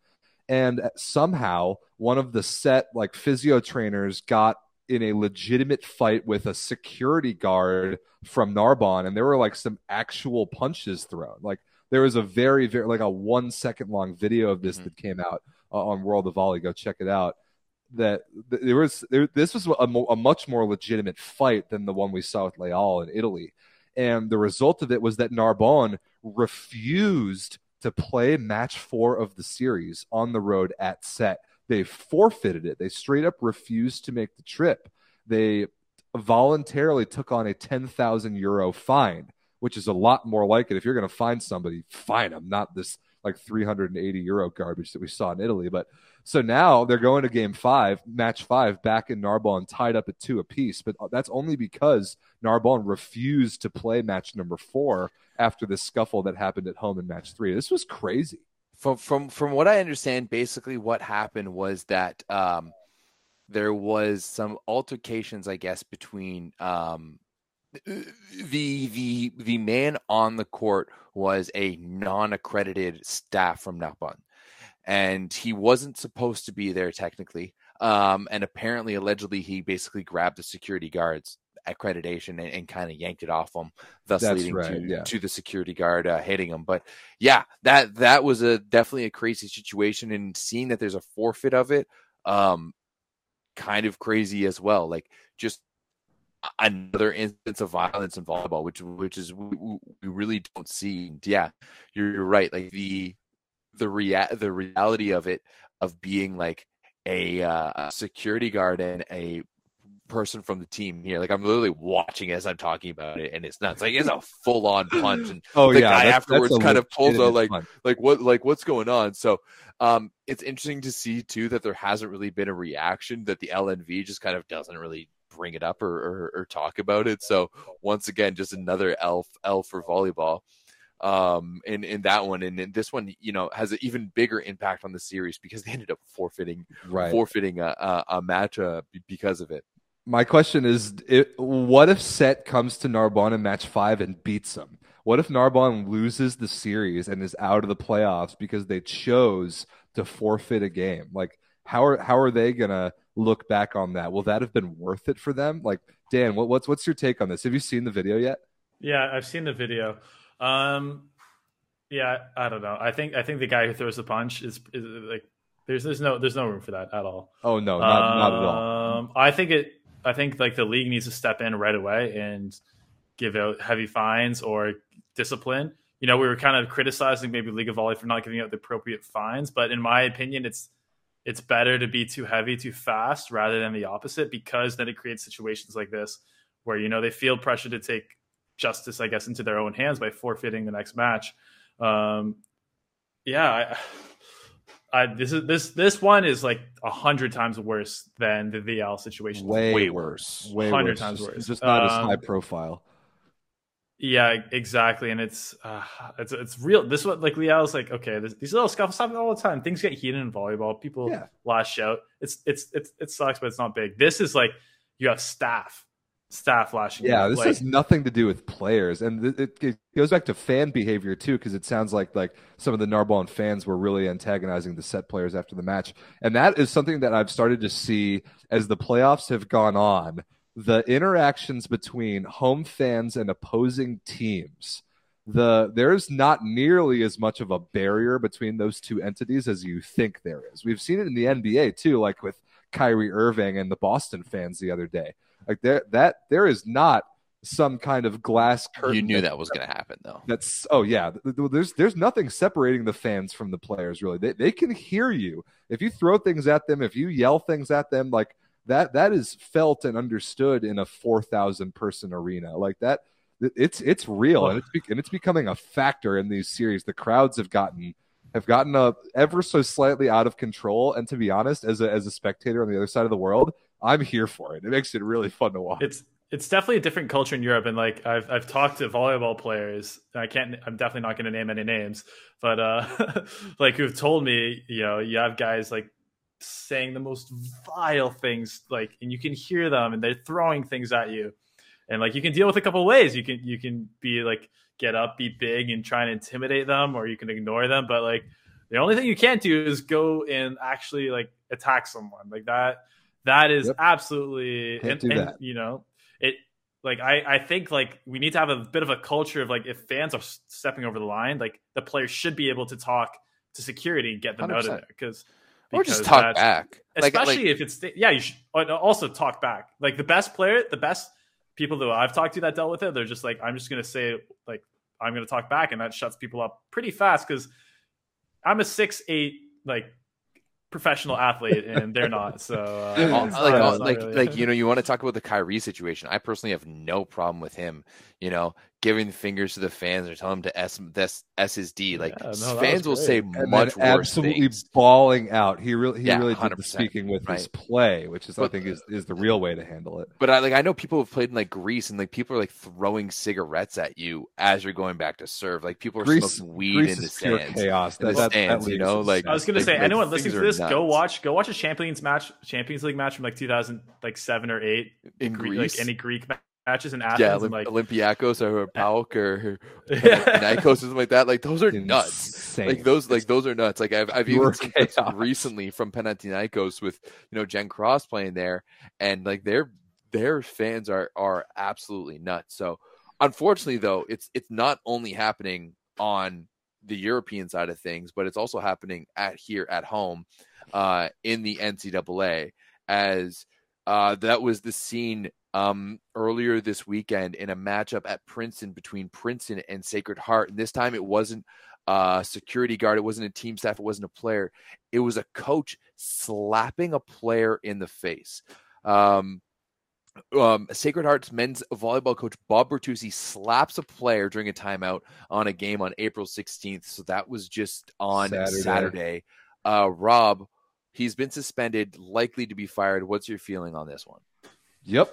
And somehow, one of the Sète, like physio trainers got in a legitimate fight with a security guard from Narbonne, and there were like some actual punches thrown. Like there was a very, very like a one second long video of this mm-hmm. that came out uh, on World of Volley. Go check it out that there was there, this was a, a, much more legitimate fight than the one we saw with Leal in Italy, and the result of it was that Narbonne refused to play match four of the series on the road at Sète. They forfeited it. They straight up refused to make the trip. They voluntarily took on a ten thousand euro fine, which is a lot more like it. If you're going to find somebody, find them, not this like 380 euro garbage that we saw in Italy. But so now they're going to game five, match five, back in Narbonne, tied up at two apiece. But that's only because Narbonne refused to play match number four after the scuffle that happened at home in match three. This was crazy. From from from what I understand, basically what happened was that um, there was some altercations, I guess, between um, the the the man on the court was a non-accredited staff from Narbonne and he wasn't supposed to be there technically. Um, and apparently, allegedly, he basically grabbed the security guard's accreditation and, and kind of yanked it off him, thus That's leading right, to, yeah. to the security guard uh, hitting him. But yeah, that that was a definitely a crazy situation, and seeing that there's a forfeit of it, um, kind of crazy as well. Like just another instance of violence in volleyball, which which is we, we really don't see. Yeah, you're, you're right. Like the the rea- the reality of it of being like a, uh, a security guard and a person from the team here. Like I'm literally watching as I'm talking about it, and it's nuts. Like it's a full on punch, and oh the yeah, guy that's, afterwards that's kind of pulls out like like what like what's going on. So um, it's interesting to see too that there hasn't really been a reaction that the LNV just kind of doesn't really bring it up or, or, or talk about it. So once again, just another L L for volleyball um, in in that one, and, and this one, you know, has an even bigger impact on the series because they ended up forfeiting right. forfeiting a, a, a match uh, because of it. My question is, it, what if Sète comes to Narbonne in match five and beats them? What if Narbonne loses the series and is out of the playoffs because they chose to forfeit a game? Like, how are how are they gonna look back on that? Will that have been worth it for them? Like, Dan, what, what's what's your take on this? Have you seen the video yet? Yeah, I've seen the video. Um, yeah, I don't know. I think I think the guy who throws the punch is, is like there's there's no there's no room for that at all. Oh no, not, um, not at all. Um, I think it. I think like the league needs to step in right away and give out heavy fines or discipline. You know, we were kind of criticizing maybe League of Volley for not giving out the appropriate fines, but in my opinion, it's it's better to be too heavy too fast rather than the opposite because then it creates situations like this where you know they feel pressure to take justice, I guess, into their own hands by forfeiting the next match. Um, yeah, I, I, this is this this one is like a hundred times worse than the VL situation. Way, way worse. Way hundred times worse. It's just not um, as high profile. Yeah, exactly, and it's uh, it's it's real. This what like Liao's like. Okay, this, these little scuffles happen all the time. Things get heated in volleyball. People Yeah. lash out. It's it's it's it sucks, but it's not big. This is like you have staff, staff lashing. Yeah, out. this like, has nothing to do with players, and it, it, it goes back to fan behavior too, because it sounds like like some of the Narbonne fans were really antagonizing the Sète players after the match, and that is something that I've started to see as the playoffs have gone on. The interactions between home fans and opposing teams, the there's not nearly as much of a barrier between those two entities as you think there is. We've seen it in the NBA too, like with Kyrie Irving and the Boston fans the other day. Like there that there is not some kind of glass curtain. You knew that- that was going to happen, though. That's oh yeah. Th- th- There's there's nothing separating the fans from the players really. They they can hear you if you throw things at them, if you yell things at them. Like that that is felt and understood in a four thousand person arena. Like that. It's it's real and it's and it's becoming a factor in these series. The crowds have gotten have gotten a ever so slightly out of control. And to be honest, as a as a spectator on the other side of the world, I'm here for it. It makes it really fun to watch. it's it's definitely a different culture in Europe, and like I've I've talked to volleyball players. I can't. I'm definitely not going to name any names, but uh, like who've told me, you know, you have guys like saying the most vile things, like, and you can hear them, and they're throwing things at you, and like you can deal with a couple ways. You can you can be like get up, be big, and try and intimidate them, or you can ignore them. But like the only thing you can't do is go and actually like attack someone like that. That is Yep. absolutely Can't and, do and, that. you know it like I, I think like we need to have a bit of a culture of like if fans are stepping over the line like the players should be able to talk to security and get them out of 100%. there because Or just talk back. Especially like, if it's yeah you should also talk back like the best player the best people that i've talked to that dealt with it they're just like i'm just gonna say like i'm gonna talk back and that shuts people up pretty fast because i'm a six eight like professional athlete and they're not so uh, like, not- all- not like, really- like you know, you want to talk about the Kyrie situation. I personally have no problem with him. You know, giving fingers to the fans or telling them to s this s his d. Like Yeah, no, fans will say and much then worse absolutely things. bawling out. He really he Yeah, really did the 100%, speaking with his play, which is I think is, is the real way to handle it. But I like I know people have played in like Greece and like people are like throwing cigarettes at you as you're going back to serve. Like people are Greece, smoking weed Greece in the is pure stands. chaos. in the That- that- that you know, like- I was gonna Like- say, like, anyone listening to this, go watch, go watch a Champions match, Champions League match from like 2000, like seven or eight, in Gre- Greece. like any Greek ma- matches in Athens, yeah, and Olymp- like Olympiacos or PAOK or Yeah. Nikos or something like that. Like those are nuts. Like those, like those are nuts. Like I've I've even seen chaos. recently from Panathinaikos with you know Jen Cross playing there, and like their their fans are are absolutely nuts. So unfortunately, though, it's it's not only happening on the European side of things, but it's also happening at here at home uh, in the NCAA as uh, that was the scene um, earlier this weekend in a matchup at Princeton between Princeton and Sacred Heart. And this time it wasn't a security guard, it wasn't a team staff, it wasn't a player. It was a coach slapping a player in the face. Um, um, Sacred Heart's men's volleyball coach Bob Bertucci slaps a player during a timeout on a game on April 16th. So that was just on Saturday. Saturday. Uh, Rob, he's been suspended, likely to be fired. What's your feeling on this one? Yep,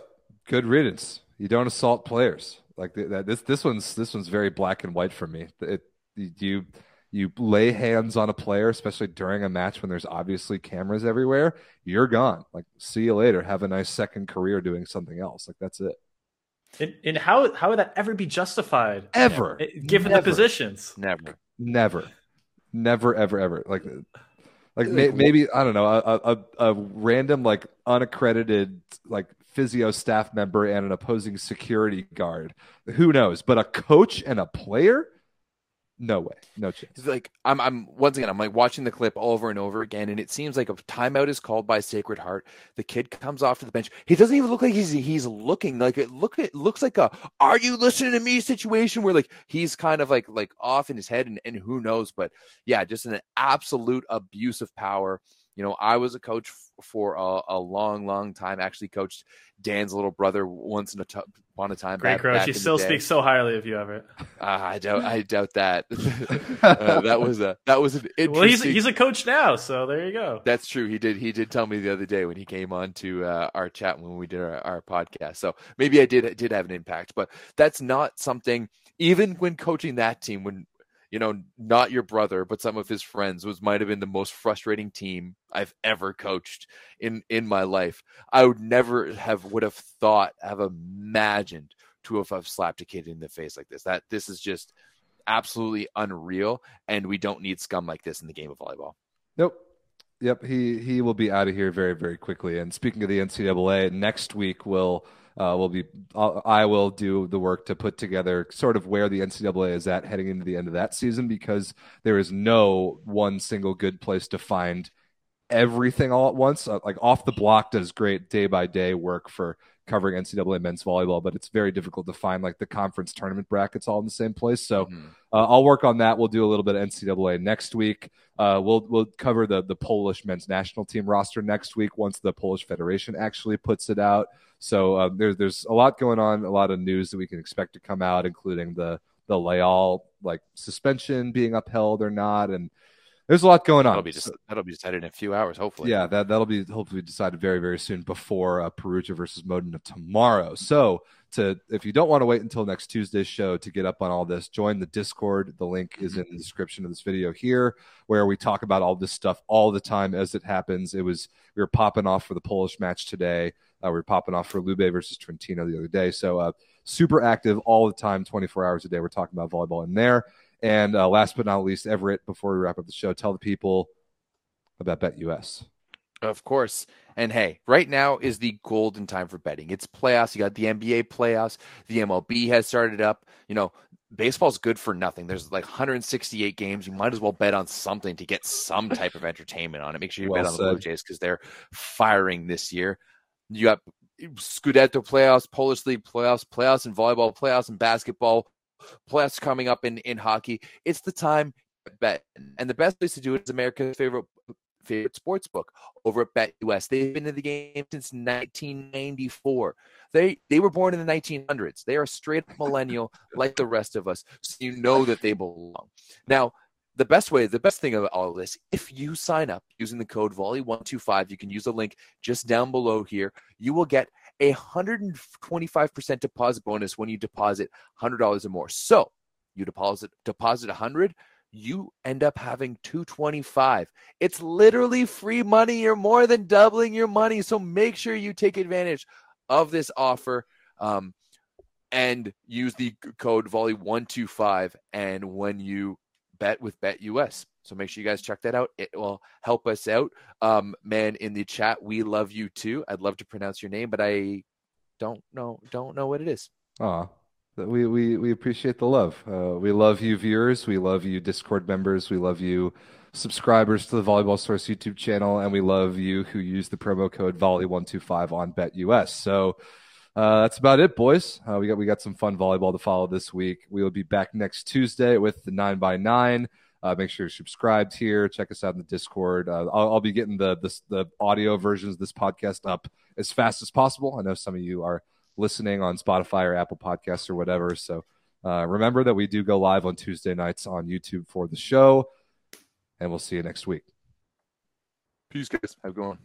good riddance. You don't assault players like that. This this one's this one's very black and white for me. It, you you lay hands on a player, especially during a match when there's obviously cameras everywhere. You're gone. Like, see you later. Have a nice second career doing something else. Like that's it. and, and how how would that ever be justified? Ever, Eh, Given Never. the positions, Never. never, never, ever, ever. Like, like may, Like, wh- maybe I don't know a, a a random like unaccredited like physio staff member and an opposing security guard. Who knows? But a coach and a player, no way, no chance. Like I'm I'm once again I'm like watching the clip over and over again, and it seems like a timeout is called by Sacred Heart. The kid comes off to the bench. He doesn't even look like he's he's looking like it look it looks like a are you listening to me situation where like he's kind of like like off in his head and, and who knows, but yeah, just an absolute abuse of power. You know, I was a coach for a, a long, long time. Actually, coached Dan's little brother once in a t- upon a time. Great, Crow. She still speaks so highly of you, Everett. Uh, I doubt. I doubt that. uh, that was a that was an interesting. Well, he's he's a coach now, so there you go. That's true. He did he did tell me the other day when he came on to uh, our chat when we did our, our podcast. So maybe I did did have an impact, but that's not something. Even when coaching that team, when you know, not your brother, but some of his friends was might have been the most frustrating team I've ever coached in in my life. I would never have would have thought, have imagined to have, have slapped a kid in the face like this. That this is just absolutely unreal, and we don't need scum like this in the game of volleyball. Nope. Yep, he he will be out of here very very quickly. And speaking of the NCAA, next week we'll uh, will be I'll, I will do the work to put together sort of where the NCAA is at heading into the end of that season because there is no one single good place to find everything all at once. Uh, like off the block does great day by day work for covering NCAA men's volleyball, but it's very difficult to find like the conference tournament brackets all in the same place. So mm-hmm. uh, I'll work on that. We'll do a little bit of NCAA next week. Uh, we'll we'll cover the the Polish men's national team roster next week once the Polish Federation actually puts it out. So uh, there's there's a lot going on, a lot of news that we can expect to come out, including the the Leal like suspension being upheld or not, and there's a lot going on. That'll be, just, that'll be decided in a few hours, hopefully. Yeah, that that'll be hopefully decided very very soon before uh, Perugia versus Modena tomorrow. So to if you don't want to wait until next Tuesday's show to get up on all this, join the Discord. The link is in the description of this video here, where we talk about all this stuff all the time as it happens. It was we were popping off for the Polish match today. Uh, we were popping off for Lube versus Trentino the other day. So uh, super active all the time, 24 hours a day. We're talking about volleyball in there. And uh, last but not least, Everett, before we wrap up the show, tell the people about BetUS. Of course. And hey, right now is the golden time for betting. It's playoffs. You got the NBA playoffs. The MLB has started up. You know, baseball's good for nothing. There's like 168 games. You might as well bet on something to get some type of entertainment on it. Make sure you well bet on said. the Blue Jays because they're firing this year. You got Scudetto playoffs, Polish League playoffs, playoffs in volleyball, playoffs in basketball, playoffs coming up in, in hockey. It's the time to bet. And the best place to do it is America's favorite favorite sports book over at Bet US. They've been in the game since 1994. They they were born in the 1900s. They are straight millennial like the rest of us. So you know that they belong. Now, the best way, the best thing of all of this, if you sign up using the code Volley125, you can use a link just down below here. You will get a 125% deposit bonus when you deposit $100 or more. So you deposit deposit 100, you end up having 225. It's literally free money. You're more than doubling your money. So make sure you take advantage of this offer. Um, and use the code volley125 and when you bet with BetUS. So make sure you guys check that out. It will help us out. Um, man, in the chat, we love you too. I'd love to pronounce your name, but I don't know don't know what it is. Aw. We, we we appreciate the love. Uh, we love you viewers. We love you Discord members. We love you subscribers to the Volleyball Source YouTube channel, and we love you who use the promo code Volley125 on BetUS. So uh, that's about it, boys. Uh, we got we got some fun volleyball to follow this week. We will be back next Tuesday with the nine by nine. Uh, make sure you're subscribed here. Check us out in the Discord. Uh, I'll, I'll, be getting the, the the audio versions of this podcast up as fast as possible. I know some of you are listening on Spotify or Apple Podcasts or whatever. So uh, remember that we do go live on Tuesday nights on YouTube for the show, and we'll see you next week. Peace, guys. Have a good one.